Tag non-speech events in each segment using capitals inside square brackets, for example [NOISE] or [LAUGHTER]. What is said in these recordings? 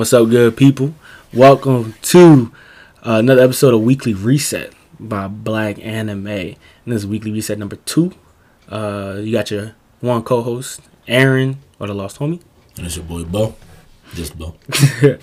What's up, good people? Welcome to uh, another episode of Weekly Reset by Black Anime. And this is Weekly Reset number two. Uh, you got your one co-host, Aaron, or the Lost Homie, And it's your boy Bo. Just Bo. [LAUGHS]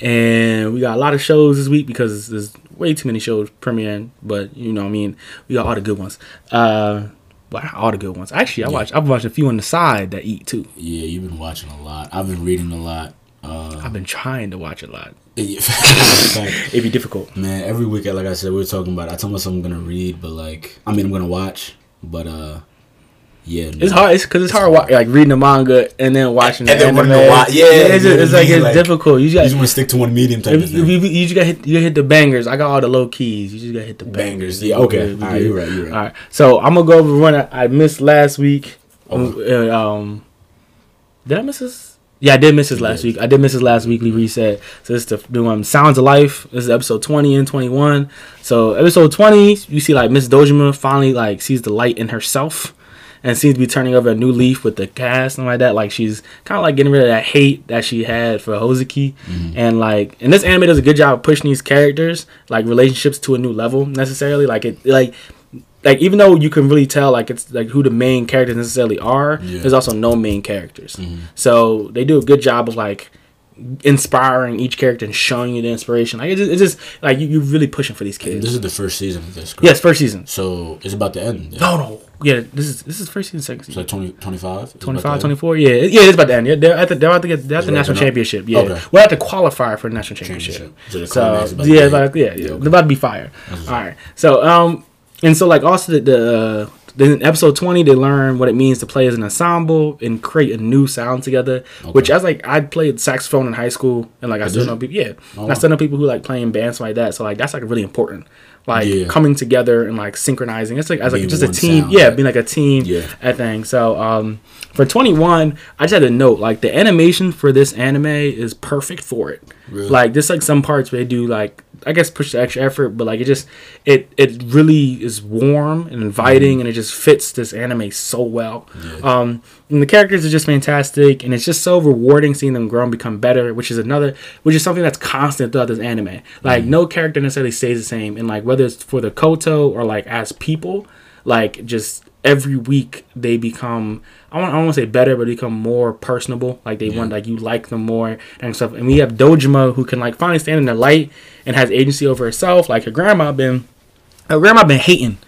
and we got a lot of shows this week because there's way too many shows premiering. But you know, what I mean, we got all the good ones. Uh, well, all the good ones. Actually, I watch. I've watched a few on the side that eat too. Yeah, you've been watching a lot. I've been reading a lot. Uh, I've been trying to watch a lot. [LAUGHS] It'd be difficult. man, every week, like I said, we were talking about. I told myself I'm gonna read, but like, I mean, I'm gonna watch, but uh, yeah, It's hard. It's because it's hard, wa- like reading the manga and then watching And the then anime. to watch- yeah, it's, you it's like it's Like, difficult. You You just just got want to stick to one medium type if, of if you, you just got hit. You hit the bangers. I got all the low keys. You just got hit the bangers. Bangers, yeah, okay. We good, we All right, you're right, you're right. All right. So I'm gonna go over one I, I missed last week. Okay. Uh, um, did I miss this? Yeah, I did miss this last week. I did miss this last weekly reset. So this is the doing Sounds of Life. This is episode 20 and 21. So episode 20, you see like Miss Dojima finally like sees the light in herself and seems to be turning over a new leaf with the cast and like that. Like she's kind of like getting rid of that hate that she had for Hozuki, mm-hmm. and like and this anime does a good job of pushing these characters like relationships to a new level necessarily. Like it like. Like even though you can really tell like it's like who the main characters necessarily are, Yeah. there's also no main characters. So they do a good job of like inspiring each character and showing you the inspiration. Like it's just, it's just like you, you're really pushing for these And kids. this is the first season of this. correct? yes, first season. So it's about to end. No, no. Yeah, this is this is first season, second season. like 20, 25? 25, 24, yeah, yeah, it's about to end. Yeah, they're at the they're about to get they're at the national up? championship. Yeah, Okay. we're at the qualifier for the national championship. Championship. So the So climax about yeah, yeah, yeah, Yeah, okay. they're about to be fire. That's All right, so um, and so like also the, the uh, then in episode twenty they learn what it means to play as an ensemble and create a new sound together. Which as like I played saxophone in high school and like I still did? know people. Yeah, Oh, I still know people who like playing bands like that. So like that's like really important. Like Yeah. coming together and like synchronizing. It's like as like just a team. sound, yeah, like- being like a team Yeah. at thing. So um for 21, I just had to note like the animation for this anime is perfect for it. Really? Like there's like some parts where they do like I guess push the extra effort, but like it just it it really is warm and inviting and it just fits this anime so well. Um and the characters are just fantastic and it's just so rewarding seeing them grow and become better, which is another which is something that's constant throughout this anime. Like no character necessarily stays the same and like whether it's for the Koto or like as people, like just every week they become I want I don't want to say better, but become more personable. Like they want like you like them more and stuff. And we have Dojima who can like finally stand in the light and has agency over herself. Like her grandma been her grandma been hating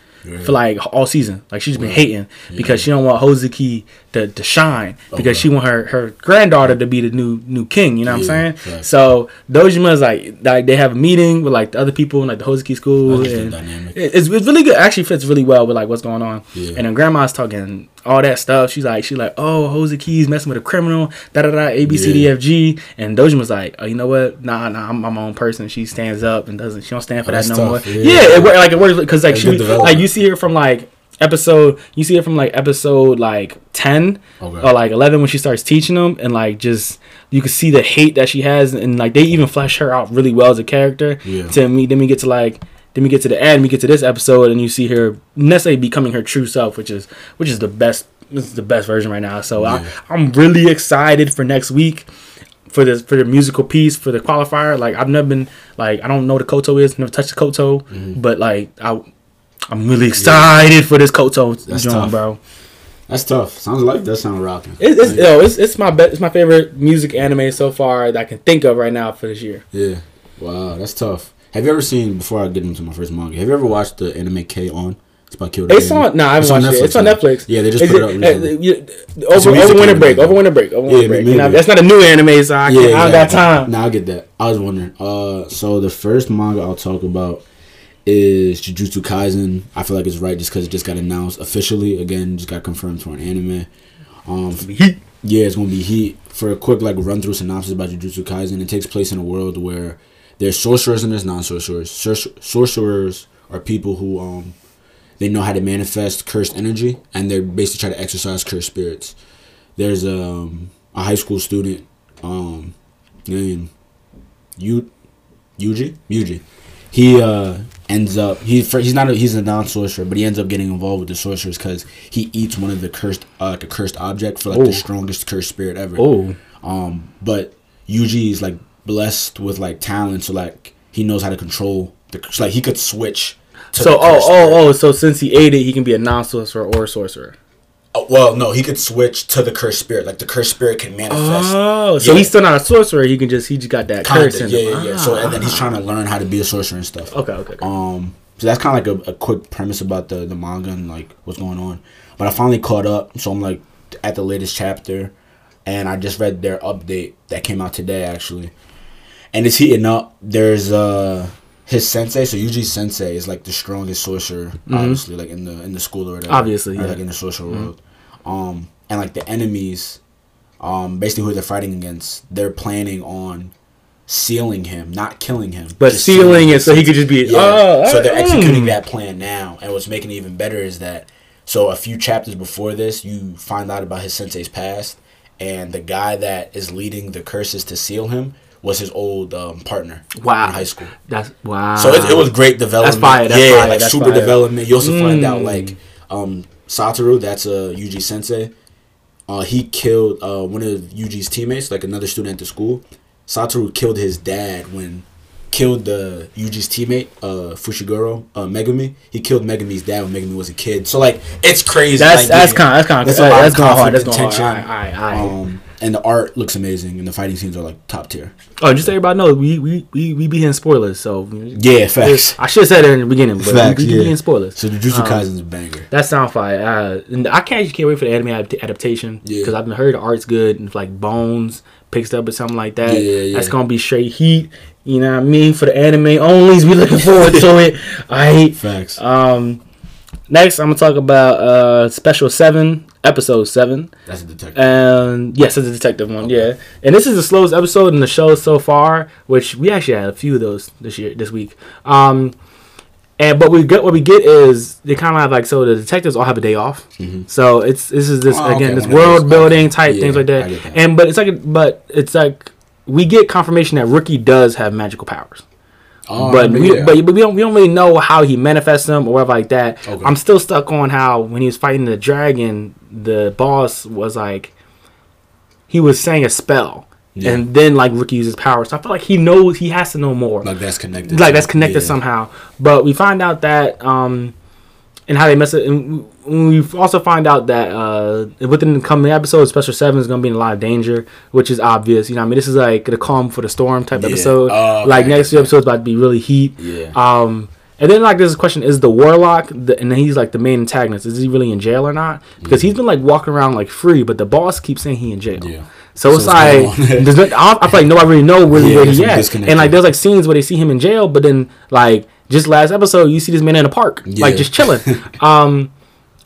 for like all season. Like she's been hating because she don't want Hozuki to, to shine because Okay. she want her her granddaughter to be the new new king. You know what Yeah, I'm saying? So Dojima is like like they have a meeting with like the other people in like the Hozuki school and it's, it's really good. Actually, fits really well with like what's going on. Yeah. And then grandma's talking all that stuff. She's like, she's like, oh, Hozuki's messing with a criminal. Da da da. A B C D. F G. And Dojima's like, oh, you know what? Nah, nah. I'm, I'm my own person. She stands up and doesn't. She don't stand for Oh, that no tough. more. Yeah. Yeah, it, like it works because like she like you see her from like episode you see it from like episode like 10 Okay. or like 11 when she starts teaching them and like just you can see the hate that she has and like they even flesh her out really well as a character Yeah. to me then we get to like then we get to the end we get to this episode and you see her necessarily becoming her true self which is which is the best this is the best version right now so Yeah. I, i'm really excited for next week for this for the musical piece for the qualifier like i've never been like i don't know what the koto is never touched the koto Mm-hmm. but like i i'm really excited for this koto That's joint, tough. bro That's tough. Sounds like that sound rocking. it, it's, yo, it's it's my be- it's my favorite music anime so far that I can think of right now for this year. Yeah. Wow, that's tough. Have you ever seen before I get into my first manga? Have you ever watched the anime K-On? It's by Kyoto. It's on. Nah, I haven't It's on watched it. It's on. Netflix. Yeah, they just Is put it, up uh, over, over winter break. Over winter break. Over Yeah, winter break. me You know, that's not a new anime, so I, can't, I don't got time. Now I get that. I was wondering. Uh, so the first manga I'll talk about is Jujutsu Kaisen. I feel like it's right just because it just got announced officially. Again, just got confirmed for an anime. Um, yeah, it's gonna be heat. For a quick like run through synopsis about Jujutsu Kaisen, it takes place in a world where there's sorcerers and there's non sorcerers. Sorcerers are people who um they know how to manifest cursed energy and they're basically trying to exorcise cursed spirits. There's um, a high school student um named Yu Yuji Yuji. He uh ends up he he's not a, he's a non sorcerer, but he ends up getting involved with the sorcerers because he eats one of the cursed uh like a cursed object for like Oh. the strongest cursed spirit ever. Oh, Um, but Yuji is like blessed with like talent, so like he knows how to control the so, like he could switch. To So the oh oh spirit. oh so since he ate it, he can be a non-sorcerer or a sorcerer. Oh, well, no, he could switch to the cursed spirit. Like the cursed spirit can manifest. Oh, so Yeah. he's still not a sorcerer. He can just he just got that Kinda, curse yeah, yeah, yeah. So and then he's Ah. trying to learn how to be a sorcerer and stuff. Okay, okay. okay. Um, so that's kind of like a, a quick premise about the the manga and like what's going on. But I finally caught up, so I'm like at the latest chapter, and I just read their update that came out today actually, and it's heating up. There's uh his sensei, so Yuji Sensei is like the strongest sorcerer, obviously, like in the in the school or whatever. Mm-hmm. Obviously, or, yeah. like in the sorcerer world. Um, and like the enemies, um, basically who they're fighting against, they're planning on sealing him, not killing him, but sealing it so he could just be. yeah. Oh, so they're mm. executing that plan now, and what's making it even better is that so a few chapters before this, you find out about his sensei's past, and the guy that is leading the curses to seal him was his old um, partner Wow. in high school. That's wow. So it, it was great development. That's fire, that's yeah, fire, like that's super fire. development. You also find out Mm. like um, Satoru, that's a Yuji sensei. Uh, he killed uh, one of Yuji's teammates, like another student at the school. Satoru killed his dad when killed the Yuji's teammate, uh, Fushiguro, uh, Megumi. He killed Megumi's dad when Megumi was a kid. So like it's crazy. That's like, that's kind that's kind That's of a lot that's of going hard. That's going hard. All tension. right, all right, all right. Um, and the art looks amazing, and the fighting scenes are like top tier. Oh, just so everybody knows, we we we, we be hitting spoilers. So Yeah, facts. I should have said it in the beginning, but Facts, we, we yeah. be hitting spoilers. So the Jujutsu Um, Kaisen's a banger. That sound fire. Uh, and I can't just can't wait for the anime adapt- adaptation Yeah. because I've been heard the art's good and if, like Bones picks up or something like that. Yeah, yeah, yeah. That's gonna be straight heat. You know what I mean? For the anime onlys, we looking [LAUGHS] forward to it. Alright. Facts. Um, next I'm gonna talk about uh special seven, episode seven. That's a detective. And yes, it's a detective one, yeah. And this is the slowest episode in the show so far, which we actually had a few of those this year, this week. Um, and but we get what we get is they kind of have like so the detectives all have a day off, so it's this is this Mm-hmm. Oh, okay, again this world building type Yeah, things like that. That. And but it's like but it's like we get confirmation that Rookie does have magical powers Oh, but we, yeah. but, but we don't we don't really know how he manifests them or whatever like that. Okay. I'm still stuck on how when he was fighting the dragon, the boss was like he was saying a spell, Yeah. and then like Rookie uses power. So I feel like he knows he has to know more. like that's connected. Like that's connected yeah. somehow. But we find out that um and how they mess it. And we also find out that uh, within the coming episode, Special Seven is to be in a lot of danger, which is obvious. You know, I mean, this is like the calm for the storm type Yeah. episode. Oh, like I next get few episodes about to be really heat. Yeah. Um, and then like there's a question: Is the warlock, the, and then he's like the main antagonist? Is he really in jail or not? Because he's been like walking around like free, but the boss keeps saying he in jail. Yeah. So, So it's like there's no, I, I feel like nobody really know really Yeah, where he at. And like there's like scenes where they see him in jail, but then like just last episode you see this man in a park, like just chilling. um,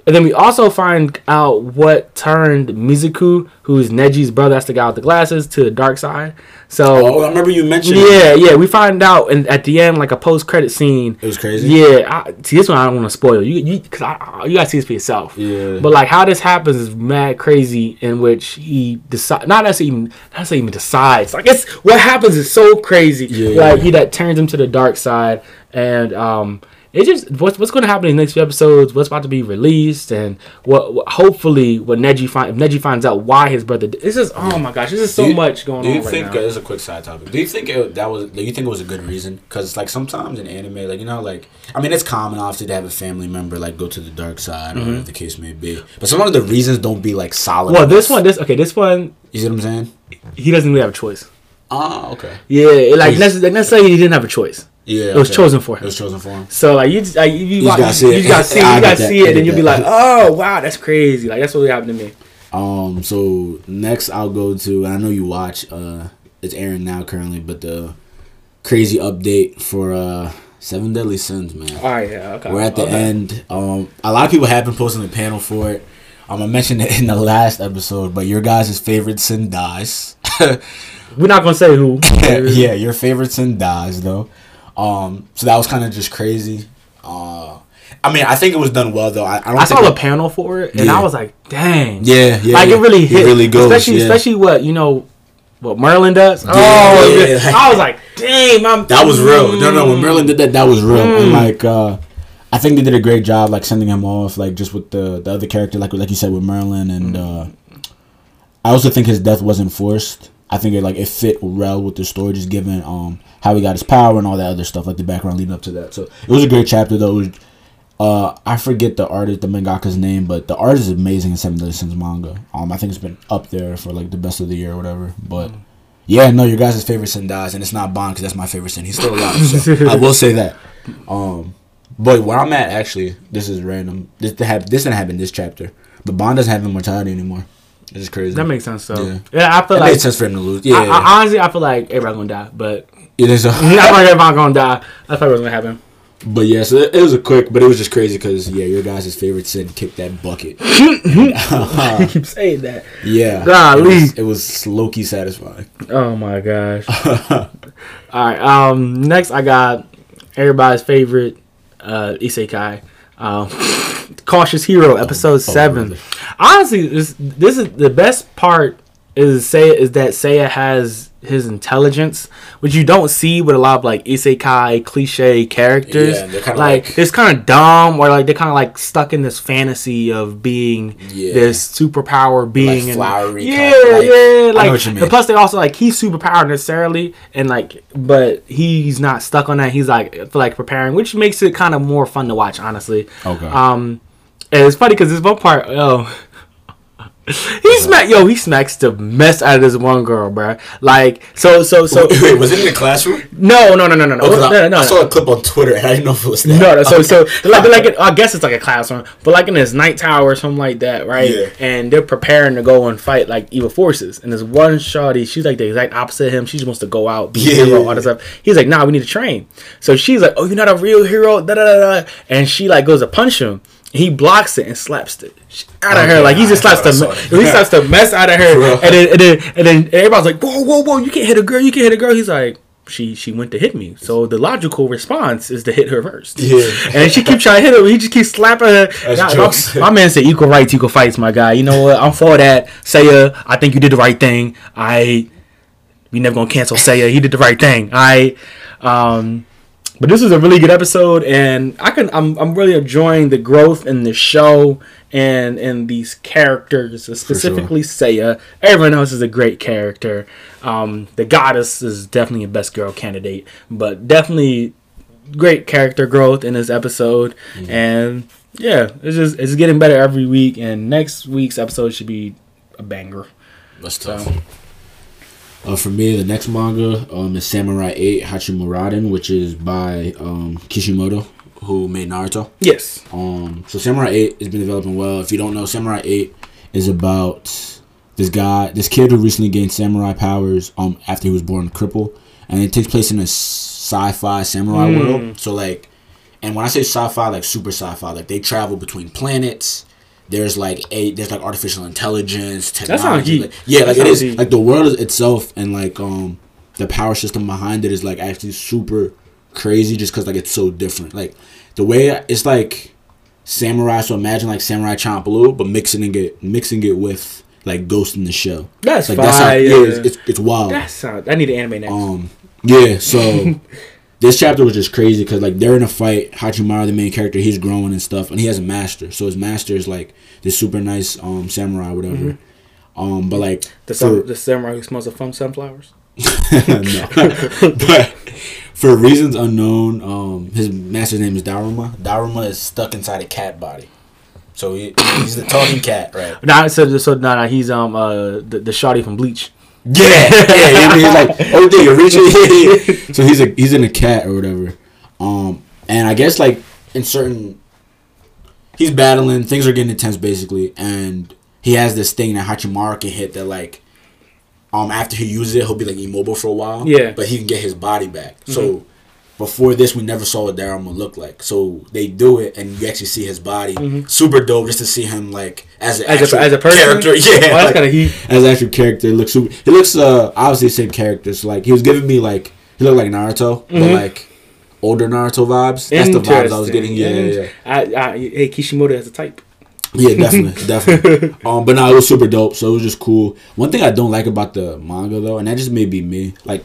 and then we also find out what turned Mizuku, who's Neji's brother, that's the guy with the glasses, to the dark side. So Oh, I remember you mentioned. yeah, yeah, we find out, and at the end, like a post credit scene. It was crazy. Yeah, I, see this one I don't want to spoil you, you because I, you gotta see this for yourself. Yeah. But like how this happens is mad crazy, in which he decide not necessarily even, not necessarily even decides. Like it's what happens is so crazy. Yeah. Like he that turns him to the dark side, and um, it just what's what's going to happen in the next few episodes. What's about to be released, and what, what hopefully what Neji find if Neji finds out why his brother. did- This is oh my gosh, this is so you- much going on. Do you on right think now. uh, this is a quick side topic? Do you think it, that was? Do you think it was a good reason? Because it's like sometimes in anime, like you know, like I mean, it's common obviously to have a family member like go to the dark side or whatever the case may be. But some of the reasons don't be like solid. Mm-hmm. well, this one, this okay, this one You see what I'm saying? he doesn't really have a choice. Ah, okay. Yeah, like He's- necess- necessarily he didn't have a choice. Yeah, It was okay. chosen for him. It was chosen for him. So like you, just, like, you, you, watch- gotta see you it. just gotta see, it, you gotta [LAUGHS] see it, and get you'll be like, oh wow, that's crazy. Like that's what happened to me. Um. So next, I'll go to. And I know you watch. Uh, it's airing now currently, but the crazy update for uh Seven Deadly Sins, man. All right, yeah, okay. We're at the okay. end. Um, a lot of people have been posting the panel for it. Um, I mentioned it [LAUGHS] in the last episode, but your guys' favorite sin dies. [LAUGHS] We're not gonna say who. yeah, your favorite sin dies though. Um, so that was kind of just crazy. Uh, I mean, I think it was done well though. I, I. I saw it- the panel for it, and Yeah. I was like, dang. Yeah, yeah. like it really hit. really goes. especially, yeah. especially what you know, what Merlin does. Yeah, oh, yeah. I was like, damn, I'm. That was real. No, no. When Merlin did that, that was real. Mm. And like, uh, I think they did a great job, like sending him off, like just with the the other character, like like you said with Merlin, and Mm. uh, I also think his death wasn't forced. I think it like it fit well with the story, just given um how he got his power and all that other stuff, like the background leading up to that. So it was a great chapter though. Was, uh, I forget the artist, the mangaka's name, but the art is amazing in Seven Deadly Sins manga. Um, I think it's been up there for like the best of the year or whatever. But yeah, no, your guys' favorite sin dies, and it's not Ban because that's my favorite sin. He's still alive, so [LAUGHS] I will say that. Um, but where I'm at actually, this is random. This to have this didn't happen this chapter, but Ban doesn't have immortality anymore. It's just crazy. That makes sense. So Yeah. yeah, I feel It like made sense for him to lose. Yeah, I, I, honestly, I feel like everybody's gonna die, but it is. I'm not like everybody's gonna die. That's probably what's gonna happen. But yeah, so it, was a quick, but it was just crazy because yeah, your guys' favorite sin kicked that bucket. [LAUGHS] I keep [LAUGHS] saying that. Yeah, Golly. it was, it was low key satisfying. Oh my gosh. [LAUGHS] All right. Um. Next, I got everybody's favorite uh, isekai. Um, Cautious Hero, episode seven. really? Honestly, this this is the best part. Is say is that Seiya has his intelligence, which you don't see with a lot of like isekai cliche characters. Yeah, like, like- it's kind of dumb, or like they're kind of like stuck in this fantasy of being Yeah. this superpower being and- flowery Yeah, kinda, like- yeah. Like, what you mean. plus they also like he's superpowered necessarily, and like, but he's not stuck on that. He's like like preparing, which makes it kind of more fun to watch, honestly. Okay. Um, and it's funny because this one part, oh, [LAUGHS] he smack, yo, he smacks the mess out of this one girl, bro. Like, so, so, so. Wait, was it in the classroom? No, no, no, no, no, no, Oh, no, I, no, no. I saw a clip on Twitter and I didn't know if it was that. No, no, so so they're [LAUGHS] like, they're like in- I guess it's like a classroom, but like in this night tower or something like that, right? Yeah. And they're preparing to go and fight like evil forces. And there's one shawty, she's like the exact opposite of him. She just wants to go out, be Yeah, a hero, all this stuff. He's like, Nah, we need to train. So she's like, Oh, you're not a real hero, da da da da. And she like goes to punch him. He blocks it and slaps the shit out of her. Like he just slaps the he slaps the mess out of her. And then and then and then everybody's like, Whoa, whoa, whoa! You can't hit a girl. You can't hit a girl. He's like. She she went to hit me, so the logical response is to hit her first. Yeah. [LAUGHS] and she keeps trying to hit him. He just keeps slapping her. That's my, my man said equal rights, equal fights, my guy. You know what? I'm for that. Seiya, I think you did the right thing. I we never gonna cancel Seiya. He did the right thing. I um but this is a really good episode and I can I'm I'm really enjoying the growth in the show and and these characters, specifically Seiya. Everyone else is a great character. Um the goddess is definitely a best girl candidate, but definitely great character growth in this episode and yeah, it's just it's getting better every week and next week's episode should be a banger. That's So tough. Uh, for me, the next manga um, is Samurai 8 Hachimaruden, which is by um, Kishimoto, who made Naruto. yes. Um, so Samurai 8 has been developing well. If you don't know, Samurai 8 is about this guy, this kid who recently gained samurai powers um, after he was born crippled. And it takes place in a sci-fi samurai Hmm. world. So like, and when I say sci-fi, like super sci-fi, like they travel between planets. There's like a there's like artificial intelligence, technology. like- yeah, like it is deep. like the world itself and like um the power system behind it is like actually super crazy just because like it's so different. Like the way it's like samurai. So imagine like Samurai Champloo, but mixing it mixing it with like Ghost in the Shell. That's like fire. sound- yeah, it's, it's, it's wild. That sound. I need an anime next. Um, yeah. So [LAUGHS] this chapter was just crazy because like they're in a fight. Hachimaru, the main character, he's growing and stuff, and he has a master. So his master is like this super nice um samurai, whatever. Um, but like Mm-hmm. the, for- the samurai who smells of fun sunflowers. [LAUGHS] no. [LAUGHS] but for reasons unknown, um, his master's name is Daruma. Daruma is stuck inside a cat body. So he, he's the talking cat, right? Nah, so so nah, nah, he's um uh the, the shawty from Bleach. Yeah, yeah. You And he's like, [LAUGHS] oh, dude, you're reaching. Yeah, yeah. [LAUGHS] So he's a he's in a cat or whatever. Um, and I guess like in certain, he's battling. Things are getting intense basically, and he has this thing that Hachimaru can hit that like, um, after he uses it, he'll be like immobile for a while. Yeah. But he can get his body back. So. Before this, we never saw what Daruma look like. So they do it, and you actually see his body. Super dope, just to see him like as an As actual a, as a person, character. [LAUGHS] Yeah, oh, that's like- kind of he. as an actual character. Looks super. He looks uh obviously the same character. So like he was giving me like he looked like Naruto, but like older Naruto vibes. That's the vibes I was getting. Yeah, yeah, yeah. I, I, hey, Kishimoto has a type. Yeah, definitely, [LAUGHS] definitely. Um, but no, it was super dope. So it was just cool. One thing I don't like about the manga though, and that just may be me, like,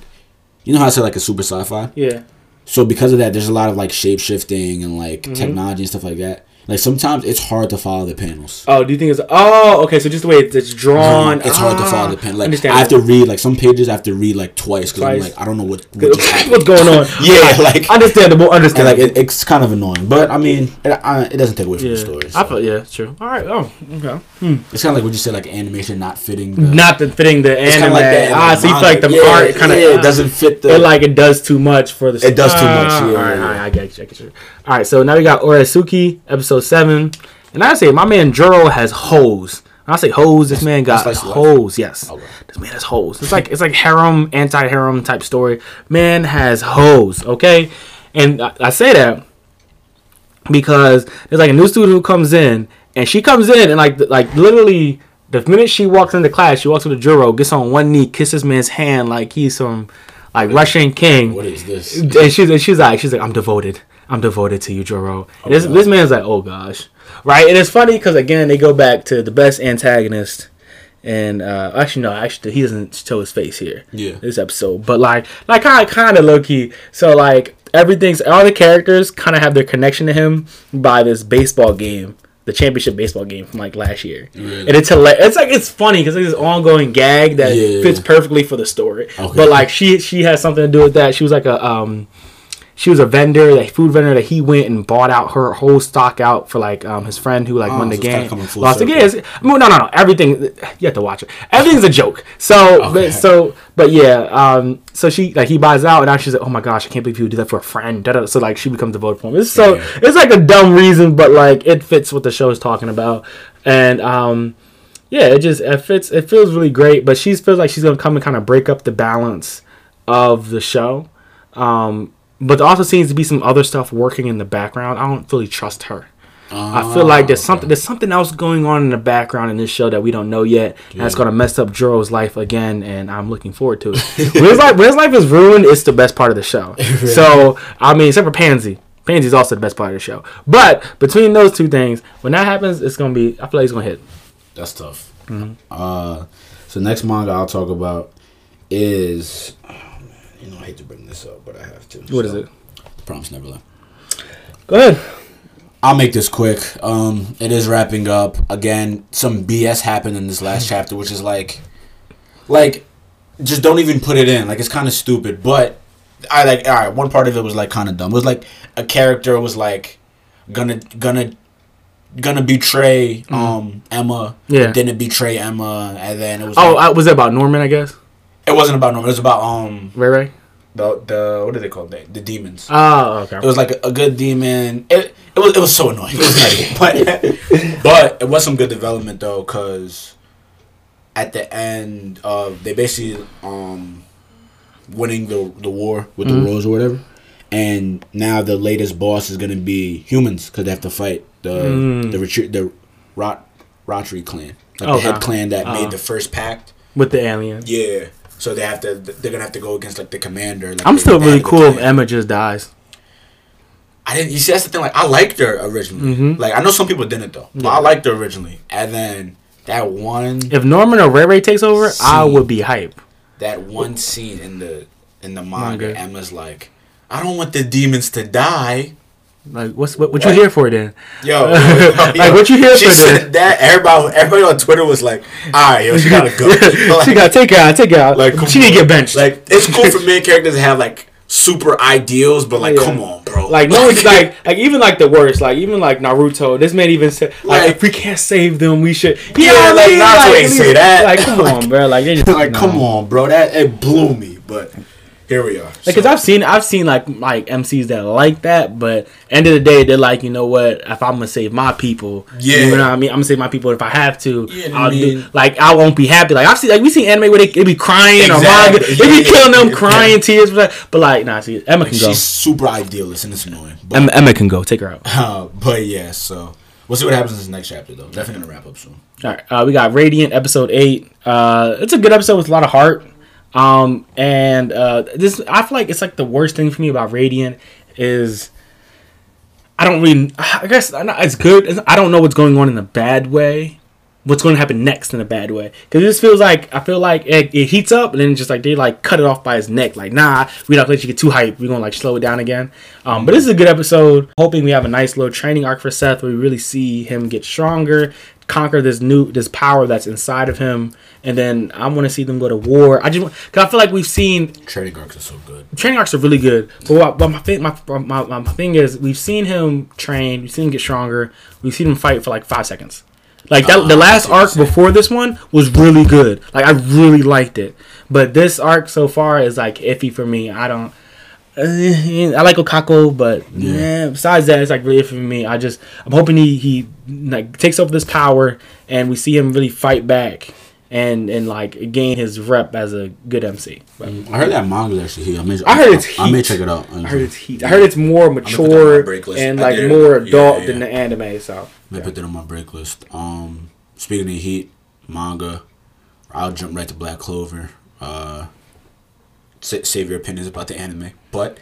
you know how I said like a super sci-fi. Yeah. So because of that, there's a lot of like shape shifting and like mm-hmm. technology and stuff like that. Like sometimes it's hard to follow the panels. Oh, do you think it's oh okay? So just the way it's, it's drawn, It's hard to ah, follow the panel. Like understand. I have to read like some pages. I have to read like twice because I'm like I don't know what, what. What's going on? [LAUGHS] Yeah, like- understandable, And understandable. like it, it's kind of annoying, but I mean, it, I, it doesn't take away from yeah, the story. I so. feel yeah, it's true. All right. Oh, okay. It's kind of like what you said, like animation not fitting. The, Not the fitting the anime. like in ah, the so you feel like the. Yeah, art kind of yeah, it doesn't fit the. it like it does too much for the. It does too much, Ah, yeah, all right, all right, I get you. I get you. All right, so now we got Oresuki episode seven, and I say my man Joro has hoes. When I say hoes, this man got that's slice of life? hoes. Yes, Okay. this man has hoes. It's like it's like harem, anti-harem type story. Man has hoes. Okay, and I, I say that because there's like a new student who comes in, and she comes in and like like literally the minute she walks into class, she walks with a Joro, gets on one knee, kisses man's hand like he's some like Russian king. what is this? And she's and she's like she's like I'm devoted. I'm devoted to you, Joro. And this this man's like, oh gosh, right? And it's funny because again they go back to the best antagonist, and uh actually no, actually he doesn't show his face here. Yeah. this episode, but like like kind of kind of low key. So like everything's all the characters kind of have their connection to him by this baseball game. The championship baseball game from like last year, Really? and it's hilarious. It's like it's funny because it's this ongoing gag that Yeah. fits perfectly for the story. Okay. But like she she has something to do with that. She was like a um she was a vendor, that food vendor that he went and bought out her whole stock out for like um his friend who like Oh, won the so game. Lost the game. No, no, no. Everything you have to watch it. Everything's a joke. So, Okay. but, so, but yeah. Um, so she like he buys out, and now she's like, "Oh my gosh, I can't believe you would do that for a friend." Da-da. So like she becomes vote for him. It's so Yeah. it's like a dumb reason, but like it fits what the show is talking about, and um, yeah, it just it fits. It feels really great, but she feels like she's gonna come and kind of break up the balance of the show. Um, but there also seems to be some other stuff working in the background. I don't really trust her. I feel like there's something there's something else going on in the background in this show that we don't know yet, and it's gonna mess up Joro's life again. And I'm looking forward to it. [LAUGHS] when his life when his life is ruined, it's the best part of the show. [LAUGHS] So I mean, except for Pansy. Pansy's also the best part of the show. But between those two things, when that happens, it's gonna be. I feel like it's gonna hit. That's tough. Mm-hmm. Uh, so next manga I'll talk about is, oh you know I hate to bring this up, but I have to. What is So, it? Promise Neverland. Go ahead. I'll make this quick. Um, it is wrapping up again. Some BS happened in this last chapter, which is like, like, just don't even put it in. Like it's kind of stupid. But I like. All right, one part of it was like kind of dumb. It was like a character was like gonna gonna gonna betray um Emma. Mm-hmm. Yeah. Didn't betray Emma, and then it was. Oh, like- uh, was that about Norman? I guess. It wasn't about Norman. It was about um Ray Ray. the the what are they called? The, the demons. Oh, okay. It was like a, a good demon. It it was it was so annoying. [LAUGHS] It was but but it was some good development though, cause at the end, of they basically um winning the the war with Mm-hmm. the rose or whatever, and now the latest boss is gonna be humans because they have to fight the Mm. the retreat the Rot Ratri clan, like Okay. the head clan that Uh-huh. made the first pact. With the alien. Yeah. So they have to. They're gonna have to go against like the commander. Like, I'm the still really cool if. Emma just dies. I didn't. You see, that's the thing. Like, I liked her originally. Mhm. Like, I know some people didn't though. But Yeah. I liked her originally, and then that one, If Norman or Ray Ray takes over, I would be hype. that one scene in the in the manga, Manga. Emma's like, I don't want the demons to die. Like, what's what? What you here for then? [LAUGHS] Yo, Like, what you here she for said that everybody, everybody on Twitter was like, "All right, yo, she gotta go." [LAUGHS] [LAUGHS] Like, she got to take it out. Take out. like, Like, she on. get benched. Like, it's cool for main characters to have like super ideals, but like, Yeah. come on, bro. Like no one's like like even like the worst like even like Naruto. This man even said like, Like- if we can't save them, we should. Yeah, what I like, mean? Naruto ain't he- say that. Like come Like- on, bro. Like they just like, nah. come on, bro. That it blew me, but here we are. Cause So- I've seen I've seen like like MCs that like that, but end of the day they're like, you know what? If I'm gonna save my people, Yeah. you know what I mean. I'm gonna save my people if I have to. Yeah, I'll I mean- do, like I won't be happy. Like I've seen like we see anime where they, they be crying or Exactly. manga, they be yeah, killing them yeah, crying yeah. tears. But, but like nah, see Emma can go. She's super idealist and it's annoying. But, Emma, Emma can go. Take her out. [LAUGHS] uh, but yeah, so we'll see what happens in this next chapter though. Definitely gonna wrap up soon. All right, uh, we got Radiant episode eight. Uh, it's a good episode with a lot of heart. Um, and uh, this I feel like it's like the worst thing for me about Radiant is I don't really. I guess it's good. I don't know what's going on in a bad way. what's going to happen next in a bad way. Because this feels like I feel like it, it, heats up and then just like they like cut it off by his neck. Like nah, we don't let you get too hype. We're gonna like slow it down again. Um, but this is a good episode. Hoping we have a nice little training arc for Seth where we really see him get stronger, conquer this new this power that's inside of him, and then I want to see them go to war. I just because I feel like we've seen training arcs are so good. Training arcs are really good, but, but my, thing, my, my my thing is we've seen him train, we've seen him get stronger, we've seen him fight for like five seconds. Like that, the ah, last arc before this one was really good. Like I really liked it, but this arc so far is like iffy for me. I don't. Uh, I like Okako, but yeah. yeah. Besides that, it's like really for me. I just I'm hoping he he like takes over this power and we see him really fight back and and like gain his rep as a good MC. But, I heard that manga actually heat. I, may, I heard it's heat. I may check it out. I heard it's heat. I heard it's more mature and like more adult yeah, yeah. than the anime. So I yeah. put that on my break list. Um, speaking of heat manga, I'll jump right to Black Clover. Uh, save your opinions about the anime, but.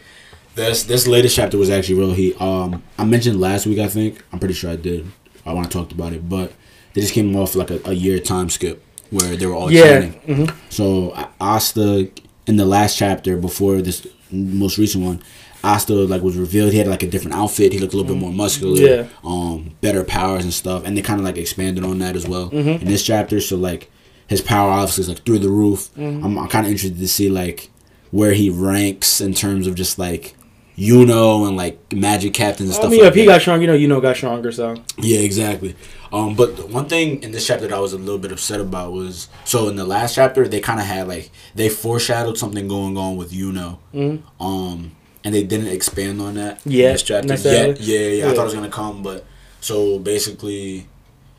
This this latest chapter was actually real heat. Um, I mentioned last week. I think I'm pretty sure I did. I want to talk about it, but they just came off like a, a year time skip where they were all yeah. training. Mm-hmm. So Asta in the last chapter before this most recent one, Asta like was revealed. He had like a different outfit. He looked a little bit more muscular. Yeah. Um, better powers and stuff, and they kind of like expanded on that as well mm-hmm. in this chapter. So like his power obviously is like through the roof. Mm-hmm. I'm, I'm kind of interested to see like where he ranks in terms of just like Yuno and like Magic Captains and stuff. I mean, like if he that. got strong, you know, Yuno got stronger. So yeah, exactly. Um, but one thing in this chapter that I was a little bit upset about was so in the last chapter they kind of had like they foreshadowed something going on with Yuno. Mm-hmm. Um, and they didn't expand on that. Yeah, in this chapter. Yeah, yeah, yeah, I thought it was gonna come, but so basically,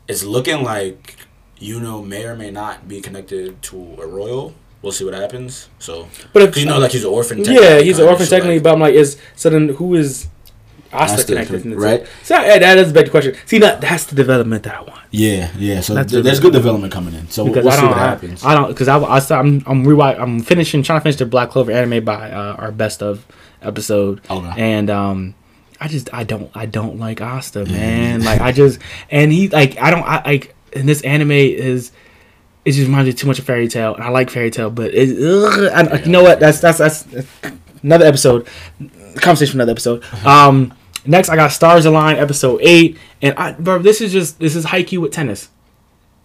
it's looking like Yuno may or may not be connected to a royal we'll see what happens. So, but if you know, like he's an orphan. Yeah, he's an orphan so technically. Like, but I'm like, is so then who is Asta connected? Right. So yeah, that is a big question. See, that that's the development that I want. Yeah, yeah. So th- there's good development coming in. So because we'll see what happens. I, I don't because I, I I'm I'm rewatch, I'm finishing trying to finish the Black Clover anime by uh, our best of episode. Okay. And um. I just I don't I don't like Asta man like I just and he like I don't I like and this anime is it just reminds me too much of Fairy Tail, and I like Fairy Tail, but it, ugh, I, you know what? That's that's that's another episode. Conversation for another episode. [LAUGHS] Um, next I got Stars Align episode eight, and I, bro, this is just this is Haikyuu with tennis.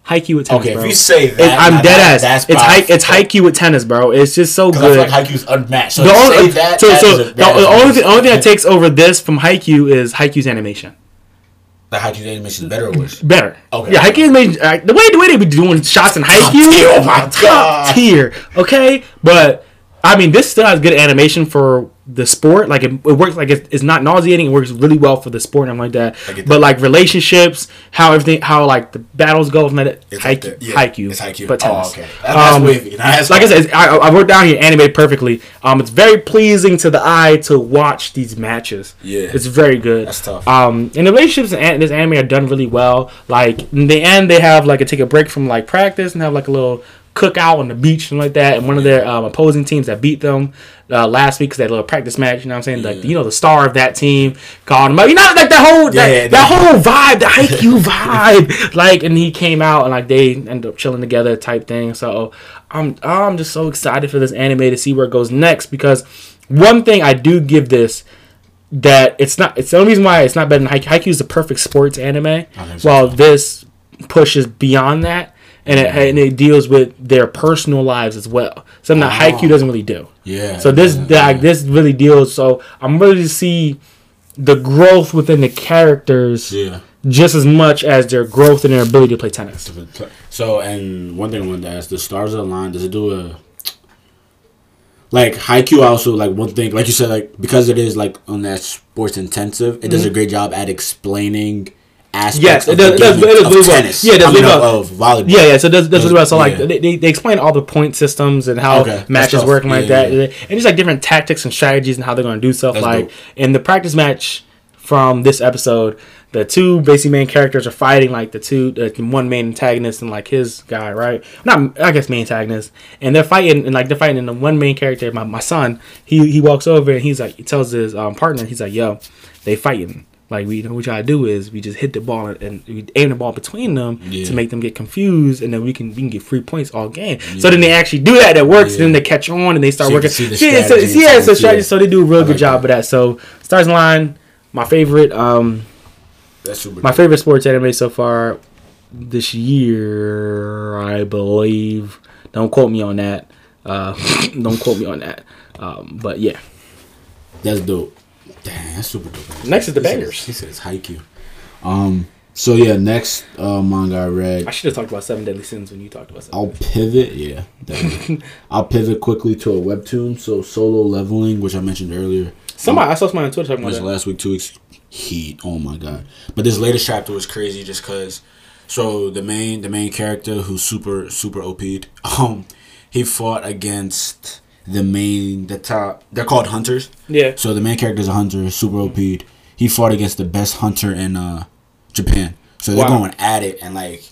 Haikyuu with tennis. Okay, bro. if you say that, it, I'm dead ass. That's it's high, it's Haikyuu with tennis, bro. It's just so good. I feel like Haikyuu's unmatched. So the only, that, so, that so a, the, only thing, only thing that takes over this from Haikyuu is Haikyuu's animation. The Haikyuu animation is better or worse? Better. Okay. Yeah, Haikyuu animation. Uh, the way the way they be doing shots in Haikyuu. Oh my god. Tier. Okay, but I mean, this still has good animation for the sport. Like it, it works like it's, it's not nauseating. It works really well for the sport and like that. But like relationships, how everything, how like the battles go, from that it's Haikyuu, like yeah, Haikyuu, it's Haikyuu. But tennis. Oh, okay. That, um. [LAUGHS] That's like I said, I, I wrote down here animated perfectly. Um, it's very pleasing to the eye to watch these matches. Yeah, it's very good. That's tough. Um, and the relationships in this anime are done really well. Like in the end, they have like a take a break from like practice and have like a little cookout on the beach and like that. And one of their um, opposing teams that beat them uh, last week because they had a little practice match. You know what I'm saying? Yeah. Like you know the star of that team called him. Up. You know like the whole yeah, that, that whole vibe, the [LAUGHS] Haikyuu vibe. Like and he came out and like they ended up chilling together type thing. So I'm I'm just so excited for this anime to see where it goes next because one thing I do give this that it's not it's the only reason why it's not better than Haikyuu. Haikyuu is the perfect sports anime, while this pushes beyond that and it, and it deals with their personal lives as well. Something that oh. Haikyuu doesn't really do. Yeah. So this yeah, like, this really deals. So I'm ready to see the growth within the characters. Yeah. Just as much as their growth and their ability to play tennis. So, and one thing I wanted to ask: the Stars of the Line does it do a like Haikyuu also like one thing like you said like because it is like on that sports intensive it mm-hmm. does a great job at explaining aspects yes, it does, it does, it does really tennis. Well. Yeah, it does really well. Of volleyball. Yeah, yeah. So does, does really well. So like they, they, explain all the point systems and how okay. matches work and like that, yeah. and just like different tactics and strategies and how they're going to do stuff. That's like dope. in the practice match from this episode, the two basic main characters are fighting like the two, the one main antagonist and like his guy, right? Not I guess main antagonist, and they're fighting and like they're fighting. And the one main character, my, my son, he he walks over and he's like, he tells his um, partner, he's like, "Yo, they fighting." Like we, you know, what we try to do is we just hit the ball and, and we aim the ball between them Yeah. to make them get confused, and then we can we can get free points all game. So then they actually do that. That works. Yeah. Then they catch on and they start So working. the yeah, so, yeah, so strategy. So they do a real I good like job of that. So Stars Line, my favorite. Um, That's super. my favorite sports anime so far this year, I believe. Don't quote me on that. Uh, [LAUGHS] don't quote me on that. Um, but yeah, That's dope. Damn, that's super dope. next is the He says- bangers. He says Haikyuu. Um. So yeah, next uh, manga I read. I should have talked about Seven Deadly Sins when you talked about Seven. I'll pivot. Yeah. [LAUGHS] I'll pivot quickly to a webtoon. So solo leveling, which I mentioned earlier. Somebody I saw somebody on Twitter talking about that. last week, two weeks. Heat. Oh my god. But this latest chapter was crazy just cause. So the main the main character who's super super OP'd. [LAUGHS] Um, he fought against the main the top. They're called hunters. Yeah. So the main character is a hunter, super OP'd. He fought against the best hunter in uh Japan. So they're Wow. going at it and like.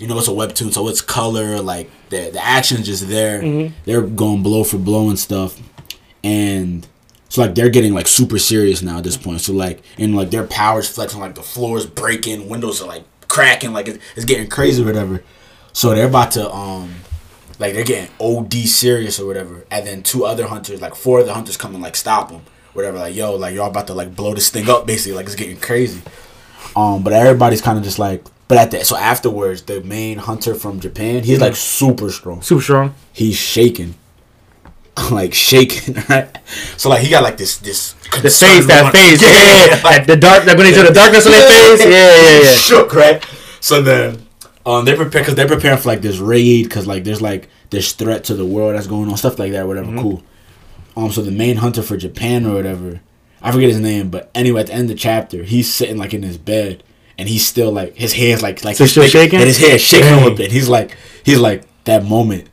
You know it's a webtoon, so it's color, like the the action's just there. Mhm. They're going blow for blow and stuff, and so like they're getting like super serious now at this point. So like and like their powers flexing, like the floors breaking, windows are like cracking, like it's, it's getting crazy or whatever. So they're about to um like they're getting OD serious or whatever. And then two other hunters, like four other hunters come and like stop them. Whatever, like yo, like y'all about to like blow this thing up basically, like it's getting crazy. Um, but everybody's kind of just like but at that so afterwards the main hunter from Japan, he's like super strong Super strong. he's shaking. [LAUGHS] like shaking, [LAUGHS] right? So like he got like this this The face, that face, [LAUGHS] yeah, yeah, yeah. like the dark, like when they show the darkness on their face, yeah, yeah, yeah. shook, right? So then, um, they prepare because they're preparing for like this raid because like there's like this threat to the world that's going on, stuff like that, whatever. Mm-hmm. Cool. Um, so the main hunter for Japan or whatever, I forget his name, but anyway, at the end of the chapter, he's sitting like in his bed and he's still like his hands like like So still thinking- shaking? and his hair shaking a little bit. He's like he's like that moment.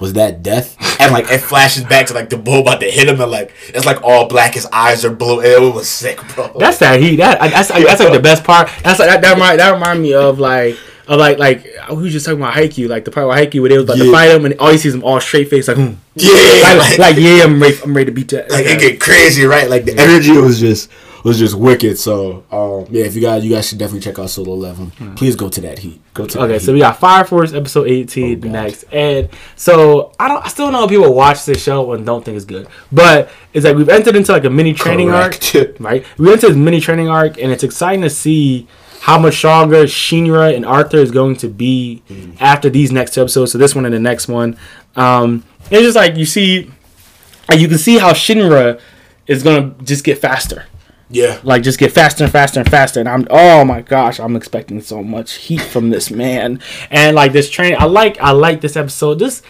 Was that death? And like it flashes back to like the bull about to hit him, and like it's like all black. His eyes are blue. It was sick, bro. That's that heat. That that's that's like the best part. That's like that that remind that remind me of like like like we just talking about Haikyuu, like the part where Haikyuu where they was about to fight him and all he sees him all straight face like, hmm. yeah, like, like, like, yeah, I'm ready, I'm ready to beat that. like it get crazy, right? Like the energy was just was just wicked. So um, yeah, if you guys you guys should definitely check out Solo Leveling. Please go to that heat. Go to Okay, so heat. we got Fire Force episode 18 Oh, next. And so I don't I still know people watch this show and don't think it's good. But it's like we've entered into like a mini training Correct. arc. Right? We entered this mini training arc and it's exciting to see how much stronger Shinra and Arthur is going to be Mm. after these next two episodes. So this one and the next one. Um it's just like you see you can see how Shinra is gonna just get faster. Yeah, like just get faster and faster and faster. And i'm oh my gosh i'm expecting so much heat from this man. And like this train i like i like this episode. Just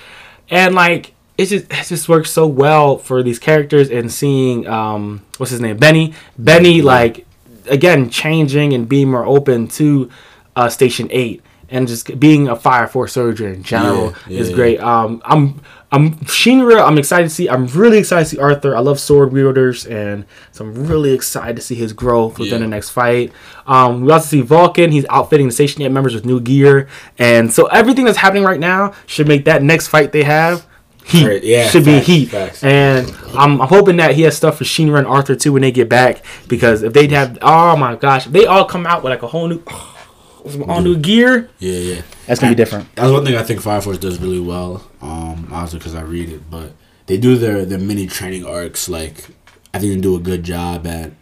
and like it just it just works so well for these characters and seeing um what's his name? Benny. Benny like again changing and being more open to uh station 8 and just being a fire force soldier in general Yeah, is yeah, great um i'm I'm Shinra. I'm excited to see. I'm really excited to see Arthur. I love sword wielders, and so I'm really excited to see his growth within Yeah. the next fight. Um, we also see Vulcan. He's outfitting the Station Eight members with new gear, and so everything that's happening right now should make that next fight they have heat. Right, yeah, should be facts, heat. facts. And I'm, I'm hoping that he has stuff for Shinra and Arthur too when they get back, because if they'd have, oh my gosh, if they all come out with like a whole new, [SIGHS] all new gear, yeah, yeah. that's gonna be different. That's one thing I think Fire Force does really well. Um, obviously because I read it, but they do their their mini training arcs. Like I think they do a good job at.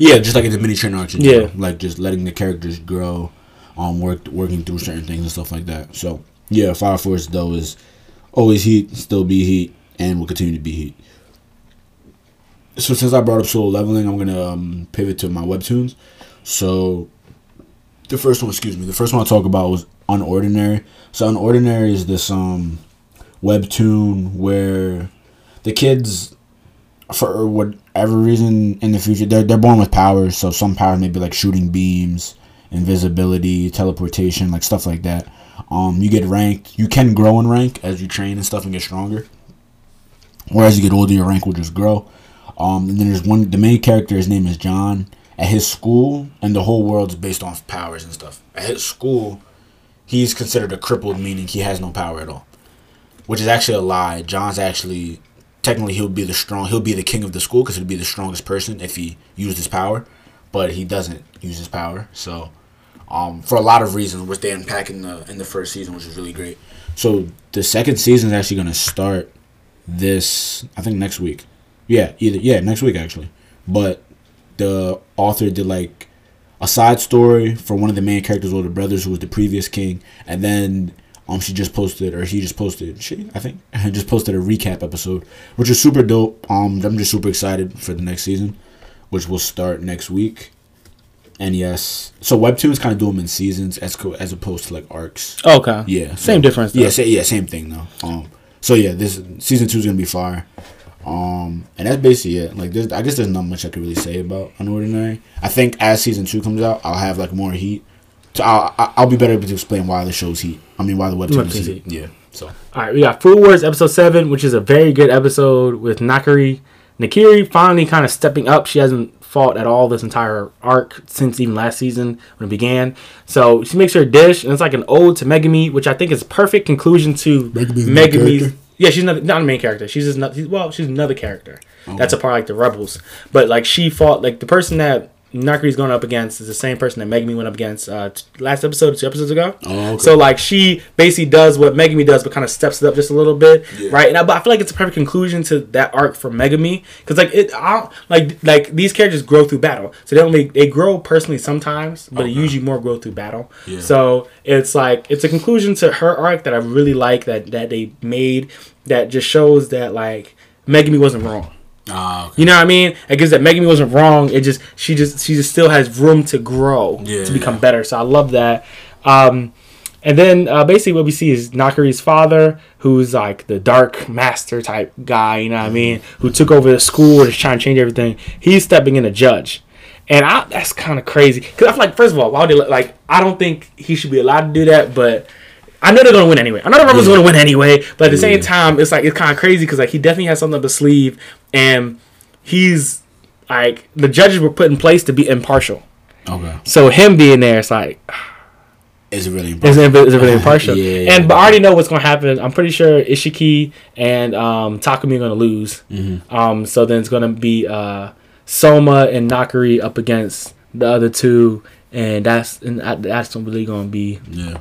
Yeah, just like in the mini training arcs. in Yeah. general. like just letting the characters grow, um, work working through certain things and stuff like that. So yeah, Fire Force though is always heat, still be heat, and will continue to be heat. So since I brought up solo leveling, I'm gonna um, pivot to my webtoons. So the first one, excuse me, the first one I talk about was Unordinary. So Unordinary is this um webtoon where the kids for whatever reason in the future they're they're born with powers, so some powers may be like shooting beams, invisibility, teleportation, like stuff like that. Um you get ranked you can grow in rank as you train and stuff and get stronger. Or as you get older your rank will just grow. Um and then there's one the main character, his name is John. At his school, and the whole world's based on powers and stuff. At his school, he's considered a crippled, meaning he has no power at all. Which is actually a lie. John's actually technically he'll be the strong he'll be the king of the school because he'll be the strongest person if he used his power. but he doesn't use his power. So, um, for a lot of reasons, which they unpack in the in the first season, which is really great. So the second season is actually gonna start this, I think next week. Yeah, either yeah next week actually. But the author did like a side story for one of the main characters, older brothers, who was the previous king, and then um she just posted or he just posted she I think [LAUGHS] just posted a recap episode, which is super dope. Um, I'm just super excited for the next season, which will start next week. And yes, so webtoons kind of do them in seasons as co- as opposed to like arcs. Okay. Yeah, Same difference, though. Yeah, sa- yeah, same thing though. Um, so yeah, this season two is gonna be fire. Um, and that's basically it. Like, there's, I guess there's not much I could really say about Unordinary. I think as season two comes out, I'll have like more heat. So I'll I'll- be better able to explain why the show's heat. I mean, why the webtoon is heat. heat. Yeah. So All right, we got Food Wars episode seven, which is a very good episode with Nakiri. Nakiri finally kind of stepping up. She hasn't fought at all this entire arc since even last season when it began. So she makes her dish, and it's like an ode to Megumi, which I think is a perfect conclusion to Megumi's Megumi's. Yeah, she's not, not a main character. She's just not. She's, well, she's another character. That's a part of, like the rebels. But like she fought like the person that Nakiri's going up against is the same person that Megumi went up against uh, t- last episode, two episodes ago. Oh, okay. So like she basically does what Megumi does, but kind of steps it up just a little bit, Yeah. right? And I, but I feel like it's a perfect conclusion to that arc for Megumi because like it, I like like these characters grow through battle, so they only they grow personally sometimes, but it Okay. usually more grow through battle. Yeah. So it's like it's a conclusion to her arc that I really like that that they made that just shows that like Megumi wasn't wrong. Ah, You know what I mean? It gives that Megumi wasn't wrong. It just she just she just still has room to grow Yeah. to become better. So I love that. Um, and then uh, basically what we see is Nakiri's father, who's like the dark master type guy. You know what I mean? Who took over the school and is trying to change everything. He's stepping in a judge. And I, that's kind of crazy because I feel like first of all, why would they like? I don't think he should be allowed to do that, but I know they're gonna win anyway. I know the Rebels Yeah. gonna win anyway, but at the same Yeah. time, it's like it's kind of crazy because like he definitely has something up his sleeve, and he's like the judges were put in place to be impartial. okay. So him being there, it's like It's really is it, is it really impartial? [LAUGHS] Yeah, yeah. and but I already know what's gonna happen. I'm pretty sure Ishiki and um, Takumi are gonna lose. Mm-hmm. Um, so then it's gonna be uh, Soma and Nakiri up against the other two, and that's and that- that's really gonna be Yeah.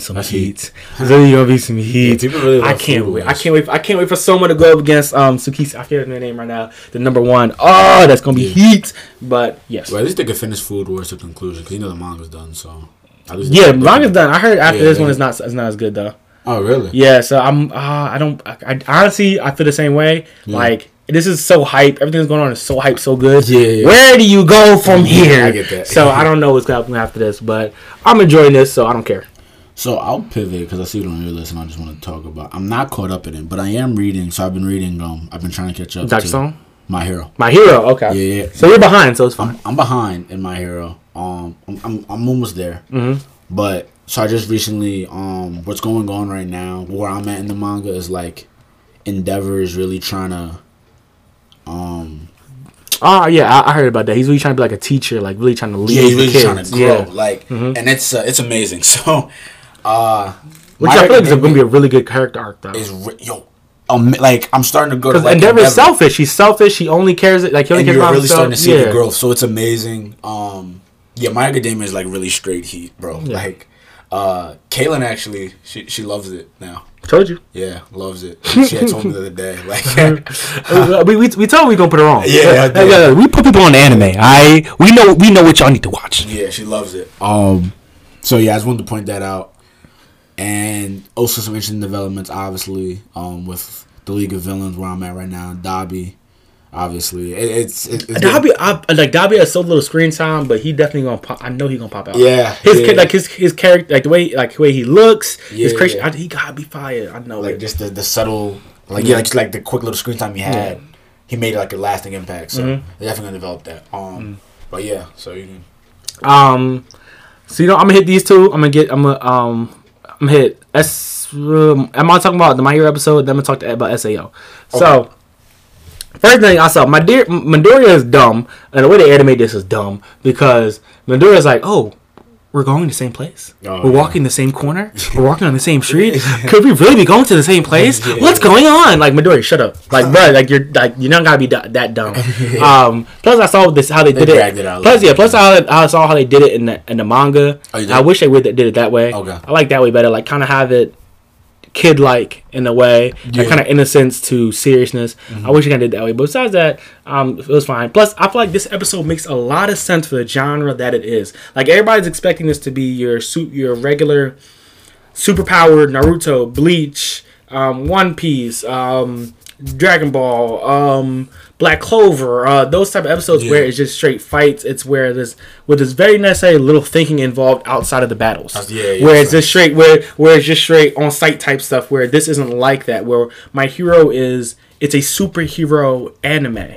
Some That's heat. There's really gonna be some heat. people really I can't wait. I can't wait. I can't wait for Soma to go up against um Tsukasa. I forget her name right now. The number one. Oh, that's gonna be Yeah. heat. But yes. Well, at least they could finish Food Wars to conclusion because you know the manga's done. So. Yeah, manga's done. I heard after Yeah, this one is not is not as good though. Oh really? Yeah, so I'm. Uh, I don't. I, I honestly I feel the same way. Yeah. Like this is so hype. Everything that's going on is so hype, so good. Yeah, yeah. Where do you go from Yeah, here? I get that. So I don't know what's gonna happen after this, but I'm enjoying this, so I don't care. So I'll pivot because I see it on your list and I just want to talk about. I'm not caught up in it, but I am reading. So I've been reading. Um, I've been trying to catch up. Dr. to Stone, My Hero. my hero. Okay. Yeah, yeah. So you're behind, so it's fine. I'm, I'm behind in My Hero. Um, I'm I'm, I'm almost there. Mhm. But so I just recently um, what's going on right now? Where I'm at in the manga is like, Endeavor is really trying to. Um, Oh yeah, I, I heard about that. He's really trying to be like a teacher, like really trying to lead yeah, he's the really kids. trying to grow. Yeah. Like, Mhm. and it's uh, it's amazing. [LAUGHS] So, uh, Which I feel like is going to be a really good character arc though. is re- yo. Um, like I'm starting to go Because like Endeavor is selfish. He's selfish. He only cares like he only and cares you're about really himself. starting to see yeah. the growth. So it's amazing. Um, yeah, my academia is like really straight heat, bro. Yeah. Like, uh, Kaylin actually, she she loves it now. Told you. Yeah, loves it. [LAUGHS] She had told me the other day, like, [LAUGHS] Uh, we, we, we told we gonna put her on. Yeah, [LAUGHS] did. yeah. We put people on the anime. I we know we know what y'all need to watch. yeah, she loves it. Um, so yeah, I just wanted to point that out, and also some interesting developments, obviously, um, with the League of Villains where I'm at right now, Dabi. Obviously, it, it's it, it's Dabi, I, like Dabi has so little screen time, but he definitely gonna pop. I know he gonna pop out. Yeah, his yeah. like his his character, like the way like the way he looks, his Yeah, crazy. yeah. I, he gotta be fired. I know like it. just the, the subtle like yeah, like, just like the quick little screen time he had he made like a lasting impact so Mhm. they're definitely gonna develop that um but yeah so you can Um, so you know I'm gonna hit these two. I'm gonna get. I'm gonna um. I'm gonna hit S. Um, am I talking about the My Hero episode? Then I'm gonna talk to, about Sao. So. First thing I saw, my dear Midoriya is dumb, and the way they animate this is dumb because Midoriya is like, "Oh, we're going to the same place. Oh, we're yeah. walking the same corner. [LAUGHS] We're walking on the same street. [LAUGHS] Could we really be going to the same place? [LAUGHS] What's going on? Like Midori, shut up. Like, bro, like you're like you're not gotta be that, that dumb. Um, plus, I saw this how they, They did it. it plus, yeah, plus I, I saw how they did it in the in the manga. Oh. I wish they would did it that way. Okay. I like that way better. Like, kind of have it kid like in a way, Yeah. Mm-hmm. kind of innocence to seriousness. I wish you kind of did that way, but besides that, um, it was fine. Plus, I feel like this episode makes a lot of sense for the genre that it is. Like everybody's expecting this to be your suit, your regular superpowered Naruto, Bleach, um, One Piece, um, Dragon Ball, um, Black Clover, uh, those type of episodes Yeah. where it's just straight fights. It's where there's where there's very necessary little thinking involved outside of the battles. Uh, yeah, yeah, where it's just straight where where it's just straight on site type stuff. Where this isn't like that. Where my hero is it's a superhero anime.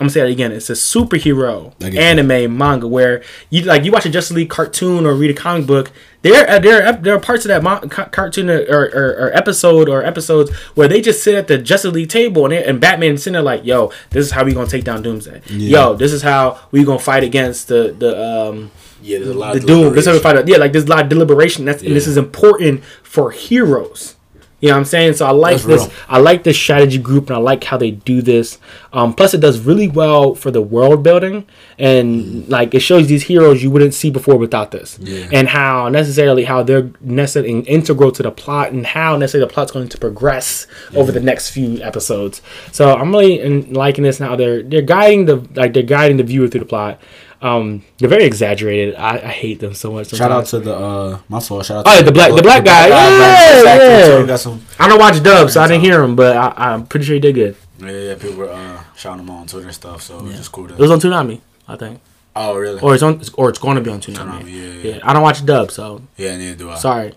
I'm gonna say that again. It's a superhero I get anime manga where you like you watch a Justice League cartoon or read a comic book. There, are- there, are- there are parts of that mon- ca- cartoon or, or, or episode or episodes where they just sit at the Justice League table and, and Batman sitting there like, "Yo, this is how we gonna take down Doomsday. Yo, this is how we gonna fight against the the um Yeah, there's a lot the of Doom. This is how we deliberation. fight. Yeah, like there's a lot of deliberation. That's and this is important for heroes. You know what I'm saying? So I like That's this. real. I like this strategy group, and I like how they do this. Um, plus, it does really well for the world building, and like it shows these heroes you wouldn't see before without this, Yeah. and how necessarily how they're necessarily integral to the plot, and how necessarily the plot's going to progress over the next few episodes. So I'm really liking this now. They're they're guiding the like they're guiding the viewer through the plot. Um, they're very exaggerated. I, I hate them so much. Shout out to the uh, my fault. Shout out. Oh, to yeah, the black- the black guy. Yeah, voice actor, yeah. too. Got some. I don't watch Dub, so I didn't hear him, but I, I'm pretty sure he did good. Yeah, yeah. People were uh, shouting him on Twitter and stuff, so it was just cool to. It was on Toonami, I think, oh, really? or it's on, or it's going to be on Toonami. Toonami, yeah, yeah. I don't watch Dub, so yeah, neither do I. sorry.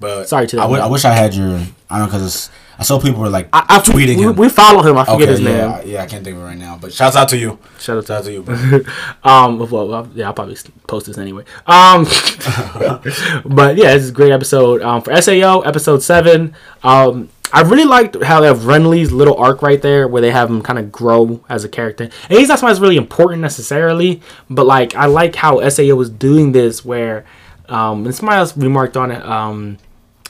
But Sorry to I them. I wish I had your. I don't know because I saw people were like I, I tweeting we, him. we follow him. I forget okay, his yeah, name. I- yeah, I can't think of it right now. But shouts out to you. Shout out Shout out to you, bro. [LAUGHS] um. Well, well, yeah, I'll probably post this anyway. Um, [LAUGHS] but yeah, this is a great episode. Um, for Sao episode seven. Um, I really liked how they have Renly's little arc right there, where they have him kind of grow as a character. And he's not something that's really important necessarily, but like I like how Sao was doing this, where um, and somebody else remarked on it. Um,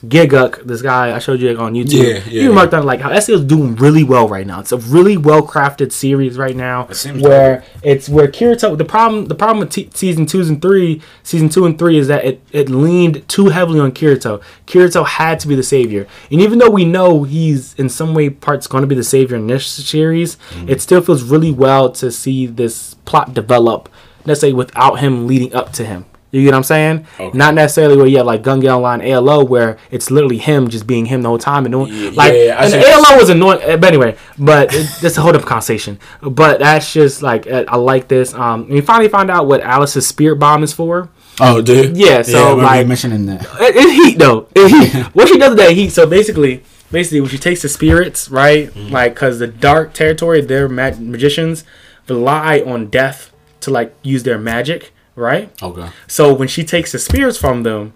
Gigguk, this guy I showed you on YouTube. Yeah, he yeah, remarked on like how SEO is doing really well right now. It's a really well crafted series right now. It seems where it's where Kirito. The problem, the problem with t- season twos and three, season two and three is that it it leaned too heavily on Kirito. Kirito had to be the savior, and even though we know he's in some way parts going to be the savior in this series, Mm-hmm. it still feels really well to see this plot develop. Let's say without him leading up to him. You get what I'm saying? Okay. Not necessarily where you have like Gun Gale Online ALO where it's literally him just being him the whole time and doing Yeah, like yeah, I and. ALO was annoying but anyway, but it, [LAUGHS] that's a whole different conversation. But that's just like uh, I like this. Um and we finally found out what Alice's spirit bomb is for. Oh, dude. Yeah, so, I remember like- mentioning that. [LAUGHS] It, it heat though. It heat. [LAUGHS] what she does with that heat, so basically basically when she takes the spirits, right? Mm-hmm. Like cuz the dark territory, they're mag- magicians rely on death to like use their magic, right? Okay. So when she takes the spirits from them,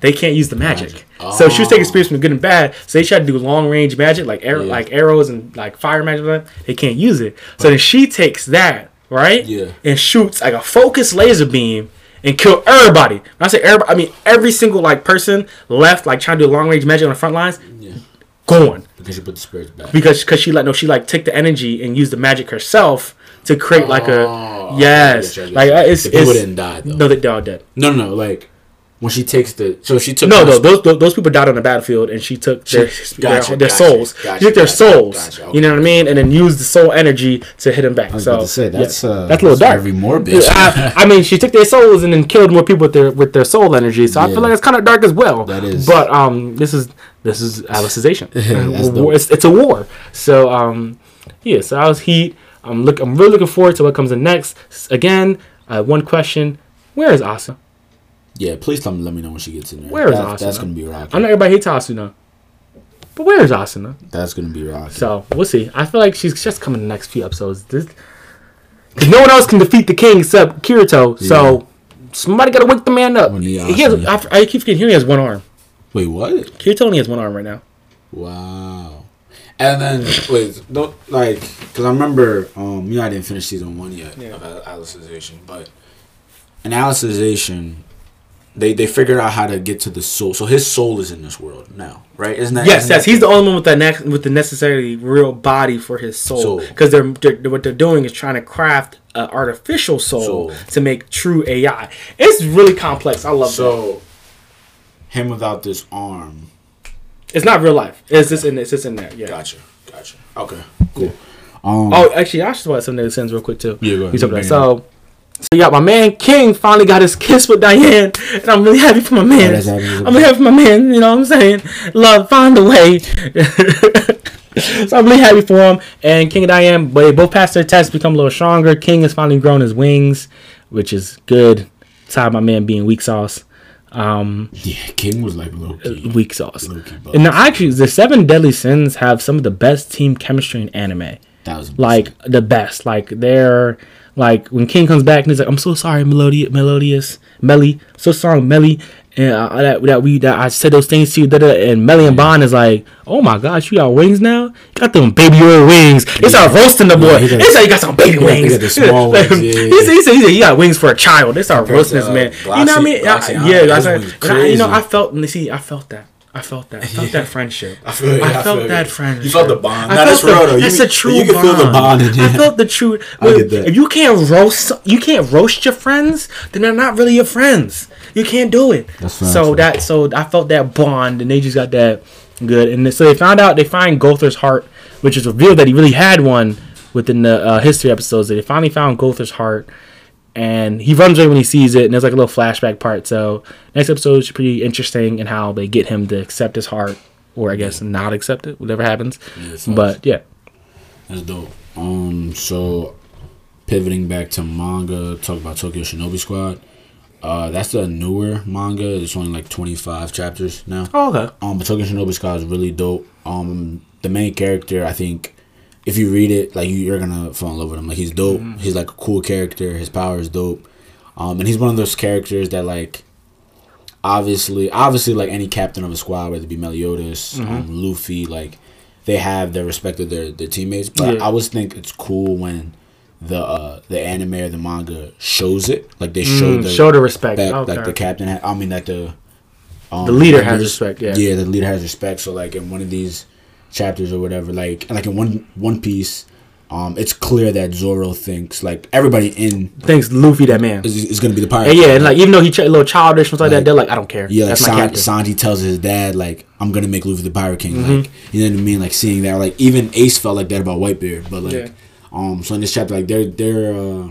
they can't use the magic. Magic. So she was taking Oh. spirits from good and bad. So they try to do long range magic, like arrow, Yeah. like arrows and like fire magic. They can't use it. So then she takes that right, Yeah. and shoots like a focused laser beam and kill everybody. When I say everybody, I mean every single like person left, like trying to do long range magic on the front lines, Yeah. gone Because she put the spirits back. because because she like no she like took the energy and used the magic herself to create like Oh, a okay, yes I get you, like you. uh, it's The people it's didn't die, though. no they all dead. No, no, no. Like when she takes the. So she took. No, no, those, those those people died on the battlefield, and she took their She- their, gotcha, their gotcha, souls. gotcha, she took their gotcha, souls. gotcha, You know what I mean, and then used the soul energy to hit him back. I was so about to say that's yeah, uh, that's a little dark. Very morbid. Yeah, I, I mean, she took their souls and then killed more people with their with their soul energy. So I feel like it's kind of dark as well. That is. But um, this is this is [LAUGHS] Alicization. That's War- dope. it's, it's a war. So um, yeah. So I was heat. I'm look. I'm really looking forward to what comes in next. Again, uh, one question: Where is Asa? yeah, please tell me. Let me know when she gets in there. Where is That- That's Asuna? gonna be rocky. I know everybody hates Asuna, but where is Asuna? That's gonna be rocky. So we'll see. I feel like she's just coming in the next few episodes. Because no one else can defeat the king except Kirito. So somebody got to wake the man up. He has, Asuna. I, I keep forgetting he only has one arm. Wait, what? Kirito only has one arm right now. Wow. And then wait, don't like because I remember um you know I didn't finish season one yet Yeah. of Alicization, but in Alicization, they they figured out how to get to the soul. So his soul is in this world now, right? Isn't that Yes, isn't yes, that- he's the only one with the next with the necessarily real body for his soul. Because they're, they're what they're doing is trying to craft an artificial soul, Soul. to make true AI. It's really complex. I love that. so him without this arm. It's not real life. It's just in it's just in there. Yeah. Gotcha, gotcha. Okay, cool. Um, Oh, actually, I should talk about something that sends real quick too. Yeah, go ahead. You talk about. So, so you got my man King finally got his kiss with Diane, and I'm really happy for my man. Oh. I'm really happy for my man. You know what I'm saying? Love, find a way. [LAUGHS] so I'm really happy for him. And King and Diane, but they both passed their tests, become a little stronger. King has finally grown his wings, which is good. Aside my man being weak sauce. Um, yeah, King was like low key. weak sauce. And now, actually, the Seven Deadly Sins have some of the best team chemistry in anime like the best. Like they're like when King comes back and he's like, "I'm so sorry, Meliodas, Meliodas, Melly, so sorry, Melly." And uh, that that we that I said those things to you, da, da, and Melly and Ban is like, "Oh my gosh, you got wings now? You got them baby oil wings." They start roasting the boy. he got- they say you got some baby he he wings. got the small [LAUGHS] wings, yeah, he said he said he said you got wings for a child. They start roasting this man. uh, you know what I mean? Glossy I- yeah, his that's wings right. I- you know. I felt. See, I felt that. I felt that. I [LAUGHS] felt that friendship. I feel, I I felt feel that you. friendship. You felt the bond. I felt real the- though. That's you, a true You can bond. feel the bond. I felt the true. I get that. If you can't roast, you can't roast your friends. Then they're not really your friends. You can't do it. That's so that so I felt that bond, and they just got that good. And so they found out they find Gowther's heart, which is revealed that he really had one within the uh, history episodes. They finally found Gowther's heart. And he runs away when he sees it, and there's like a little flashback part. So next episode is pretty interesting in how they get him to accept his heart, or I guess not accept it, whatever happens. Yeah. But yeah, That's dope. Um, so pivoting back to manga, talk about Tokyo Shinobi Squad. Uh, that's the newer manga. It's only like twenty five chapters now. Oh, okay. Um, but Tokyo Shinobi Squad is really dope. Um, the main character, I think, if you read it, like you, you're gonna fall in love with him. Like he's dope. He's like a cool character. His power is dope. Um, and he's one of those characters that like, obviously, obviously, like any captain of a squad, whether it be Meliodas, um, Luffy, like they have the respect of their their teammates. But Yeah. I always think it's cool when the uh the anime or the manga shows it. Like they show Mm, the show the respect. that okay. like the captain. Ha- I mean, like the um, The leader has respect, yeah. yeah, the leader has respect. So like in one of these chapters or whatever, like like in one One Piece, um, it's clear that Zoro thinks like everybody in thinks Luffy, that man. is, is gonna be the pirate. And yeah, and like even though he ch- a little childish and stuff like that, they're like, I don't care. Yeah, like that's San-. Sanji tells his dad, like, I'm gonna make Luffy the Pirate King. Mm-hmm. Like, you know what I mean? Like seeing that, like even Ace felt like that about Whitebeard. But like, Yeah. um, so in this chapter, like their their uh,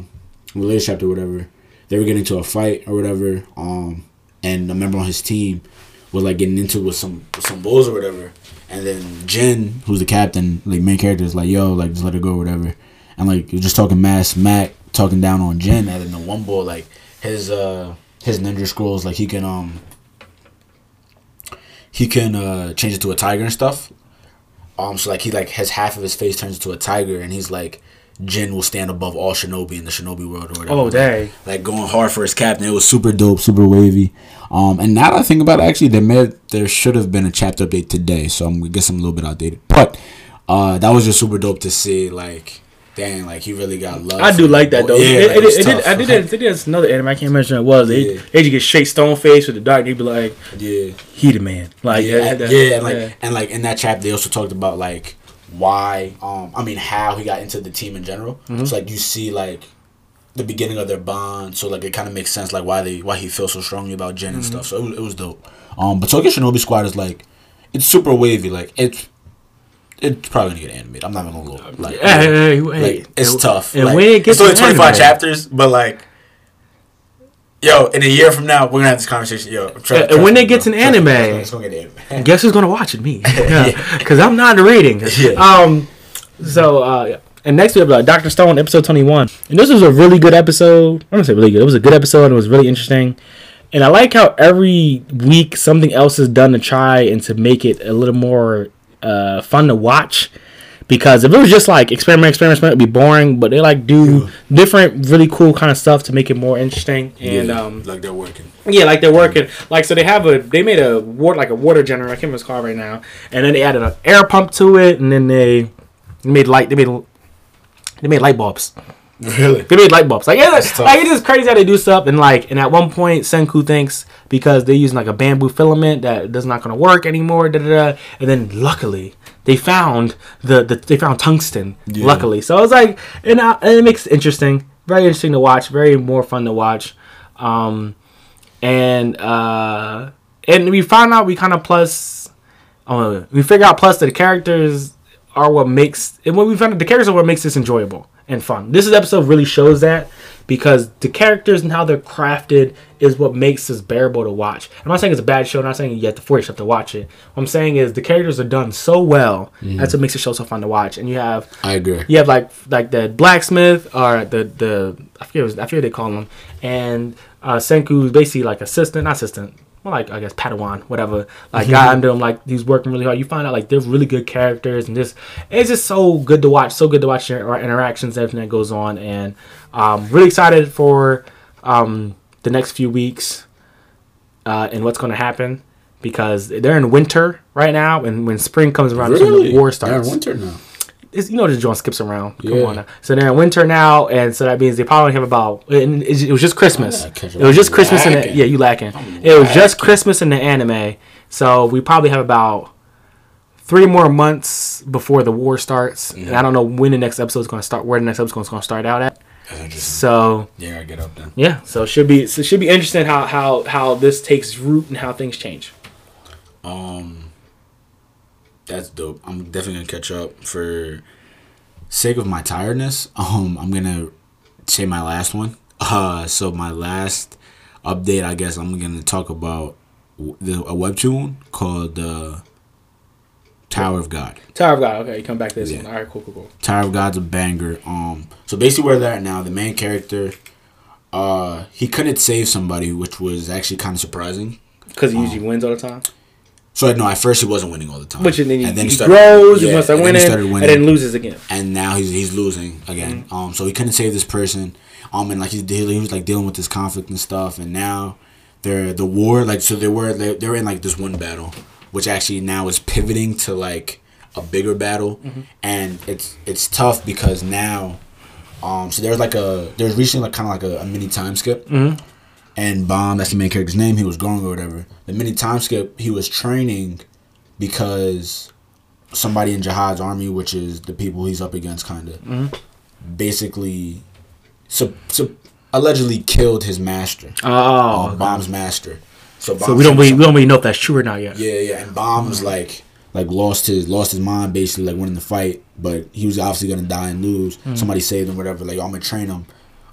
related chapter, or whatever, they were getting into a fight or whatever. Um, and a member on his team was like getting into it with some with some bulls or whatever. And then Jin, who's the captain, like main character, is like, yo, like just let it go or whatever. And like you're just talking mass Mac talking down on Jin and then the one boy like his uh his ninja scrolls like he can um he can uh change it to a tiger and stuff. Um, so like he like has half of his face turns into a tiger, and he's like, Jin will stand above all shinobi in the shinobi world or whatever. Oh, dang. Like going hard for his captain. It was super dope, super wavy. Um, and now that I think about it, actually, there may there should have been a chapter update today, so I'm I guess I'm a little bit outdated. But uh, that was just super dope to see. Like, dang, like he really got love. I do like that though. Yeah, it, like, it, it's it, did, tough. I did. They did another anime. I can't mention what it was. They Yeah. they just get shake stone face with the dark. They'd be like, yeah. he the man. Like yeah, that- and- that- yeah, and like yeah. and like in that chapter they also talked about like why um I mean how he got into the team in general. Mm-hmm. So like you see like the beginning of their bond, so like it kind of makes sense like why they why he feels so strongly about Jin and Mm-hmm. stuff. So it, was- it was dope. Um, but Tokyo Shinobi Squad is like it's super wavy. Like it's it's probably gonna get animated. I'm not gonna go like, Hey, hey, hey, hey. like it's And- tough. and like, when it gets it's only 25 animated- chapters, but like. Yo, in a year from now, we're gonna have this conversation. Yo, And trust when gets bro. an anime- it's gonna get anime. Guess who's gonna watch it? Me. [LAUGHS] Because I'm not reading. [LAUGHS] Yeah. Um. So uh, and next we have uh, Doctor Stone episode 21, and this was a really good episode. I'm gonna say really good. It was a good episode. and It was really interesting. And I like how every week something else is done to try and to make it a little more uh, fun to watch. Because if it was just like experiment, experiment, experiment, it'd be boring. But they like do different, really cool kind of stuff to make it more interesting. And yeah, um, like they're working. yeah, like they're working. Like so, they have a they made a water like a water generator. I can't remember it's called right now. And then they added an air pump to it, and then they made light. They made they made light bulbs. Really? They made light bulbs. Like, That's tough. like it's just crazy how they do stuff. And like, and at one point, Senku thinks because they're using like a bamboo filament that that's not gonna work anymore. Da, da, da. And then luckily, they found the, the they found tungsten. Yeah. Luckily, so it's like, and, uh, and it makes it interesting. Very interesting to watch. Very more fun to watch. Um, and uh, and we found out we kind of plus. Uh, we figure out plus that the characters are what makes and when we found out the characters are what makes this enjoyable and fun. This episode really shows that because the characters and how they're crafted is what makes this bearable to watch. I'm not saying it's a bad show. I'm not saying you have to force yourself to watch it. What I'm saying is the characters are done so well. That's what makes the show so fun to watch. And you have I agree. you have like like the blacksmith or the the I forget what, I forget they call him, and uh, Senku is basically like assistant, not assistant, more like I guess Padawan, whatever. [LAUGHS] Like guy under him, like he's working really hard. You find out like they're really good characters, and this it's just so good to watch. So good to watch their interactions, everything that goes on, and um, really excited for um, the next few weeks uh, and what's going to happen because they're in winter right now, and when spring comes around, when Really? the war They're in starts winter now. You know the joint skips around. Come Yeah. on now. So they're in winter now, and so that means they probably have about. And it it was just Christmas. I gotta catch It was just Christmas in the yeah. You lacking? I'm It was just. Christmas in the anime, so we probably have about three more months before the war starts. And I don't know when the next episode is going to start. Where the next episode is going to start out at. So Yeah, I get up then. yeah, so it should be so it should be interesting how how how this takes root and how things change. Um, that's dope. I'm definitely gonna catch up. For sake of my tiredness, [LAUGHS] um, I'm gonna say my last one. Uh, so my last update, I guess I'm gonna talk about the a webtoon called uh, Tower of God. Tower of God. Okay, you come back to this Yeah. one. All right, cool, cool, cool. Tower of God's a banger. Um, so basically where they're at now, the main character, uh, he couldn't save somebody, which was actually kind of surprising. Because he usually wins all the time. So no, at first he wasn't winning all the time. Which and then he, And he, started- grows, he yeah, wants to then win he it, started and then loses again. and now he's he's losing again. Mm-hmm. Um, so he couldn't save this person. Um, and like he's dealing, he was like dealing with this conflict and stuff. And now they're the war. Like so, they were they they're in like this one battle, which actually now is pivoting to like a bigger battle, Mm-hmm. and it's it's tough because now, um, so there's like a there's recently like kind of like a, a mini time skip. Mm-hmm. And Bam, that's the main character's name. He was growing or whatever. The mini time skip, he was training because somebody in Jahad's army, which is the people he's up against, kind of, mm-hmm. basically, so, so allegedly killed his master, Oh, um, Bam's master. So, so we don't really, we don't really know if that's true or not yet. yeah, yeah, and Bam was mm-hmm. like, like lost his lost his mind, basically like winning the fight, but he was obviously gonna die and lose. Mm. Somebody saved him, whatever. Like I'm gonna train him,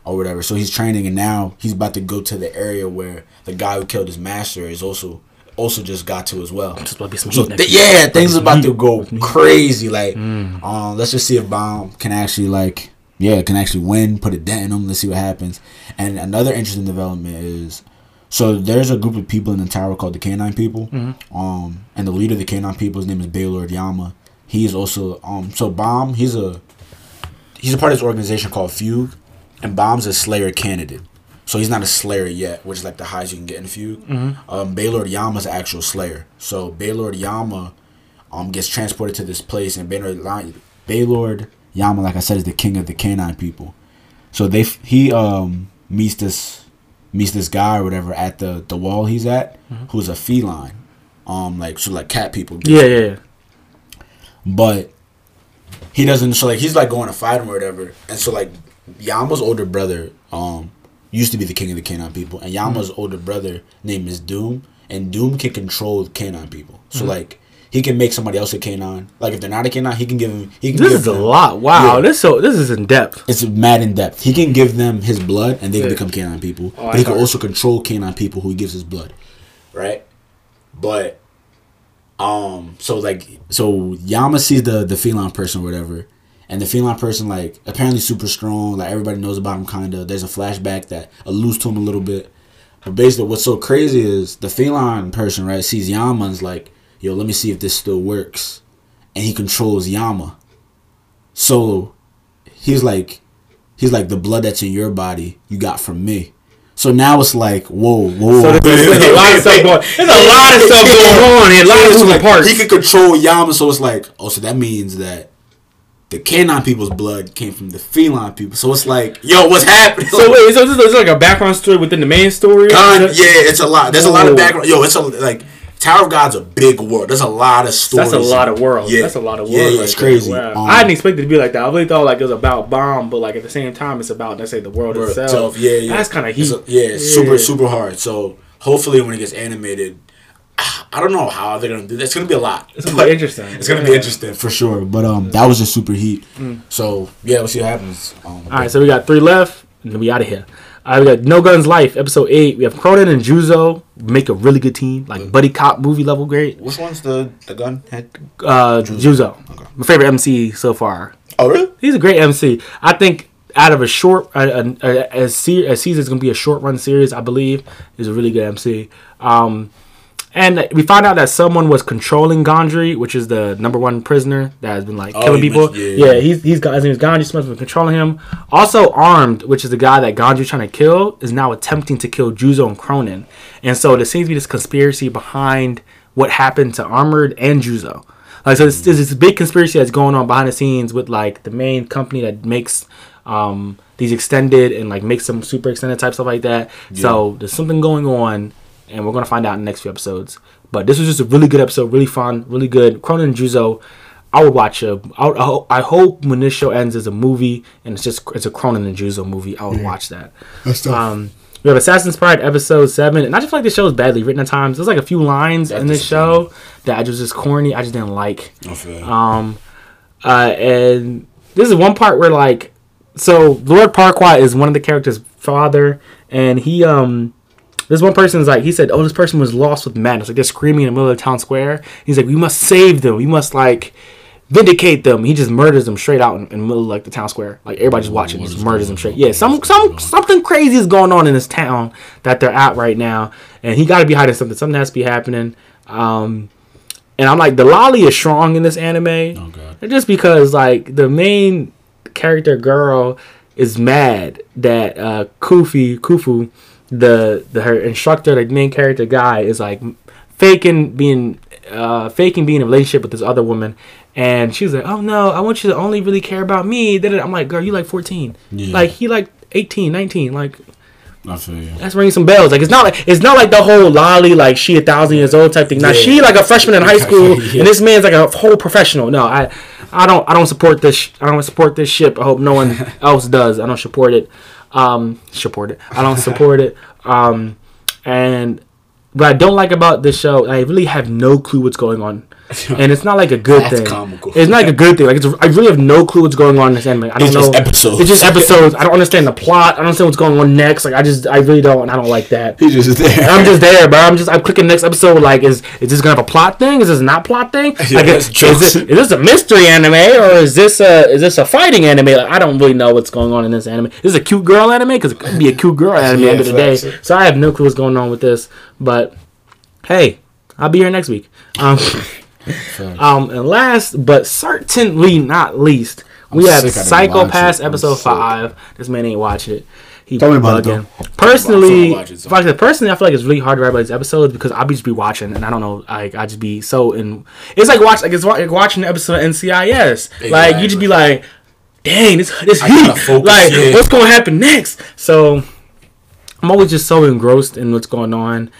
or whatever. So he's training, and now he's about to go to the area where the guy who killed his master is also also just got to as well. Just about to be some So th- yeah, things are about to go crazy. Like, um, let's just see if Bam can actually like, yeah, can actually win, put a dent in him. Let's see what happens. And another interesting development is, so there's a group of people in the tower called the Canine People. Um, and the leader of the Canine People, his name is Baylord Yama. He is also um, so Bam. He's a he's a part of this organization called FUG, and Bam's a Slayer candidate. So he's not a Slayer yet, which is like the highest you can get in FUG. Um, Baylord Yama's actual Slayer. So Baylord Yama um, gets transported to this place, and Baylord, Baylord Yama, like I said, is the king of the canine people. So they he um meets this meets this guy or whatever at the the wall he's at, who's a feline, um like so like cat people. Yeah, yeah, yeah. But he doesn't. So like he's like going to fight him or whatever, and so like Yama's older brother um used to be the king of the canine people, and Yama's Mm-hmm. older brother name is Doom, and Doom can control canine people. So Mm-hmm. like he can make somebody else a canine. Like if they're not a canine, he can give them. He can This give is a lot. Wow, Yeah. this so this is in depth. It's mad in depth. He can give them his blood, and they can Yeah. become canine people. Oh, but I he can heard. also control canine people who he gives his blood, right? But um, so like so Yama sees the the feline person or whatever, and the feline person like apparently super strong. Like everybody knows about him, kinda. There's a flashback that alludes to him a little bit. But basically, what's so crazy is the feline person right sees Yama and's like, yo, let me see if this still works, and he controls Yama. So he's like he's like the blood that's in your body you got from me so now it's like whoa whoa So there's, there's a lot of stuff going. There's a lot of stuff [LAUGHS] going on here. A lot of So moving like, parts. he can control Yama so it's like oh so that means that the canine people's blood came from the feline people. So it's like, yo, what's happening? So wait, [LAUGHS] so this is like a background story within the main story? God, yeah, it's a lot. There's a lot Oh. of background. Yo, it's a like Tower of God's a big world. There's a lot of stories. That's a lot of worlds. Yeah. That's a lot of worlds. Yeah, yeah, it's there. crazy. Wow. Um, I didn't expect it to be like that. I really thought like it was about Bam, but like at the same time, it's about let's say the world, World itself. itself, Yeah, yeah. That's kind of It's heat. a- yeah, it's super, super hard. So hopefully when it gets animated, I don't know how they're gonna do that. It's gonna be a lot. It's gonna be interesting. It's gonna be Yeah. Mm. interesting for sure. But um, that was just super heat. So yeah, we'll see what happens. Um, All right, so we got three left, and then we out of here. All right, we got No Guns Life, episode eight. We have Cronin and Juzo make a really good team, like buddy cop movie level great. which one's the the gun head? Uh, Juzo, my favorite MC so far. Oh really? He's a great MC. I think out of a short, a, a, a, a, se- a season is going to be a short run series, I believe, is a really good MC. Um, and we found out that someone was controlling Gondry, which is the number one prisoner that has been like Oh, killing people. yeah, yeah, yeah. he's he's got his name is Gondry. Someone's been controlling him. Also, armed, which is the guy that Gondry's trying to kill, is now attempting to kill Juzo and Cronin. And so there seems to be this conspiracy behind what happened to Armored and Juzo. Like so, there's, this big conspiracy that's going on behind the scenes with like the main company that makes um, these extended and like makes some super extended type stuff like that. So there's something going on, and we're gonna find out in the next few episodes. But this was just a really good episode, really fun, really good. Cronin and Juzo, I would watch a. I, would- I, hope, I hope when this show ends as a movie and it's just it's a Cronin and Juzo movie, I would watch that. Um, we have Assassin's Pride episode seven, and I just feel like this show is badly written at times. There's like a few lines in this show that I just just corny. I just didn't like. Okay. Um, uh, and this is one part where like, so Lord Parquet is one of the characters' father, and he um, this one person is like he said, oh, this person was lost with madness. Like they're screaming in the middle of the town square. He's like, we must save them. We must like vindicate them. He just murders them straight out in, in the middle of like the town square. Like everybody's watching, what just murders them straight. Yeah, some some something crazy is going on in this town that they're at right now, and he got to be hiding something. Something has to be happening. Um, and I'm like, the loli is strong in this anime, Oh god. and just because like the main character girl is mad that uh, Kufi Kufu, the the her instructor, the main character guy, is like faking being uh, faking being in a relationship with this other woman. And she was like, "Oh no, I want you to only really care about me." Da-da-da. I'm like, "Girl, you like 14. Yeah. Like he like 18, 19. Like I feel you. that's ringing some bells. Like it's not like it's not like the whole loli like she a thousand years old type thing. Now Yeah. she like a freshman in high school, Yeah. [LAUGHS] and this man's like a whole professional. No, I, I don't, I don't support this. sh- I don't support this ship. I hope no one [LAUGHS] else does. I don't support it. Um, support it. I don't support it. Um, and what I don't like about this show, I really have no clue what's going on. [LAUGHS] And it's not like a good That's thing. comical. It's not like a good thing. Like it's, I really have no clue what's going on in this anime. I don't It's know. just episodes. It's just episodes. I don't understand the plot. I don't understand what's going on next. Like I just, I really don't. And I don't like that. He's just there. I'm just there, bro. I'm just I'm clicking next episode. Like, is is this gonna have a plot thing? Is this not plot thing? [LAUGHS] Yeah, like, is, is, this, is this a mystery anime or is this a is this a fighting anime? Like, I don't really know what's going on in this anime. This Is this a cute girl anime? Because it could be a cute girl [LAUGHS] anime Yeah, end of the day. So I have no clue what's going on with this. But hey, I'll be here next week. Um, um, and last but certainly not least, we I'm have sick, Psycho Pass episode sick. five. This man ain't watching it. He Tell me about it, bugging. though. Personally, I'll it, so. like I said, personally, I feel like it's really hard to write about these episodes because I'll be just be watching, and I don't know, like I just be so in. It's like watch, like it's like watching an episode of NCIS. Like you just be like, dang, this this heat. focus, like yeah. what's going to happen next? So I'm always just so engrossed in what's going on,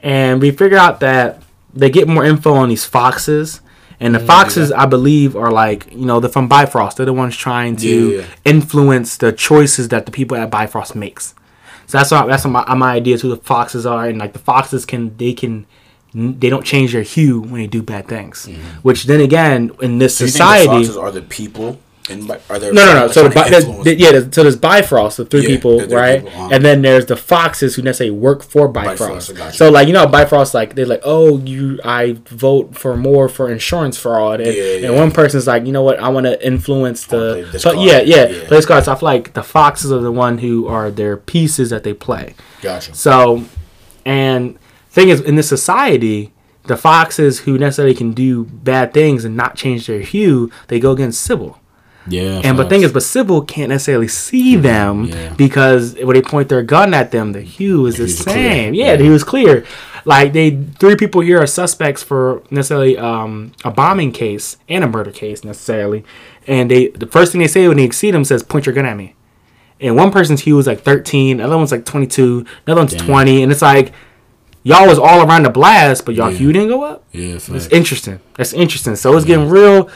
and we figure out that they get more info on these foxes. And the mm, foxes, I believe, are like you know they're from Bifrost. They're the ones trying to Yeah, yeah. influence the choices that the people at Bifrost makes. So that's what that's what my, my idea who the foxes are, and like the foxes can they can they don't change their hue when they do bad things. Mm-hmm. Which then again in this Do you think the society, foxes are the people? Bi- are there no, no, no. So the, trying bi- to the, influence- the- yeah, so there's Bifrost, the three Yeah, people, the three right? people, uh-huh. And then there's the foxes who necessarily work for Bifrost. Bifrost, gotcha. So like you know, Bifrost like they're like, oh, you, I vote for more for insurance fraud, and, Yeah, yeah. and one person's like, you know what, I want to influence the, card. yeah, yeah, Yeah. play this card. So I feel like the foxes are the one who are their pieces that they play. Gotcha. So, and thing is, in this society, the foxes who necessarily can do bad things and not change their hue, they go against Sibyl. Yeah. And but thing is, but Sibyl can't necessarily see them Yeah. because when they point their gun at them, the hue is the same. Yeah, the hue is clear. like they three people here are suspects for necessarily um, a bombing case and a murder case necessarily, and they the first thing they say when they see them says point your gun at me, and one person's hue is like thirteen, another one's like twenty two, another one's Damn. twenty, and it's like y'all was all around the blast, but y'all Yeah. hue didn't go up. Yeah, It's facts. interesting. That's interesting. So it's getting real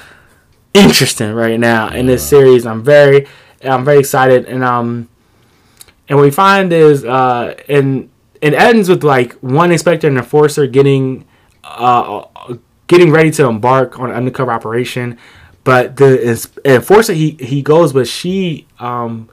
interesting right now in this series. I'm very, I'm very excited, and um, and what we find is uh, and it ends with like one inspector and enforcer getting, uh, getting ready to embark on an undercover operation, but the enforcer he he goes, but she um.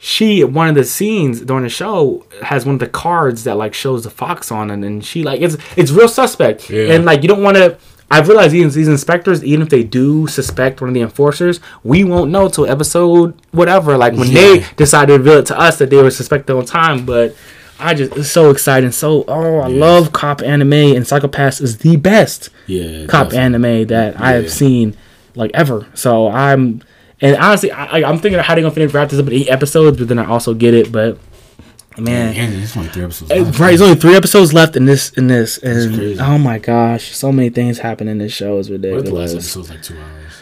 She one of the scenes during the show has one of the cards that like shows the fox on it, and she like it's it's real suspect, Yeah. and like you don't want to. I've realized these these inspectors, even if they do suspect one of the enforcers, we won't know till episode whatever. Like when they Yeah. decide to reveal it to us that they were suspected on time. But I just it's so exciting. So oh, I love cop anime, and Psycho Pass is the best Yeah, cop definitely. anime that I have seen like ever. So I'm and honestly, I, I'm thinking of how they're gonna finish wrap this up in eight episodes, but then I also get it. But man, And it's only three episodes. Left. Right, there's only three episodes left in this in this, and oh my gosh, so many things happen in this show. What if the last ridiculous. episode's like two hours?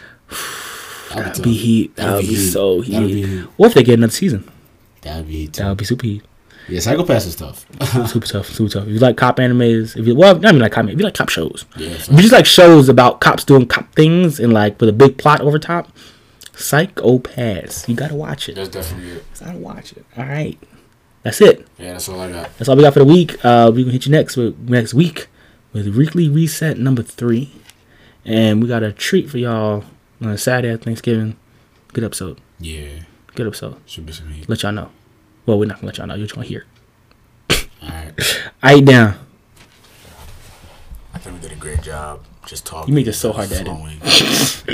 That'd [SIGHS] That'd be heat. That That'd be be heat. so That'd heat. be heat. What if they get another season? That'd be That would be super heat. Yeah, Psycho Pass is tough. [LAUGHS] Super tough. Super tough. If you like cop animes, if you well, not even like cop, if you like cop shows, yeah, if you just like shows about cops doing cop things and like with a big plot over top, Psycho Pass. You gotta watch it. that's definitely it. Gotta watch it. All right, that's it. Yeah, that's all I got. That's all we got for the week. Uh, we gonna hit you next with next week with weekly reset number three, and we got a treat for y'all on a Saturday at Thanksgiving. Good episode. Yeah, Good episode. should be some heat. Let y'all know. Well, we're not gonna let y'all know. You're just gonna hear. [LAUGHS] All right. I down. I think we did a great job. Just talking. You made this so hard to edit. [LAUGHS]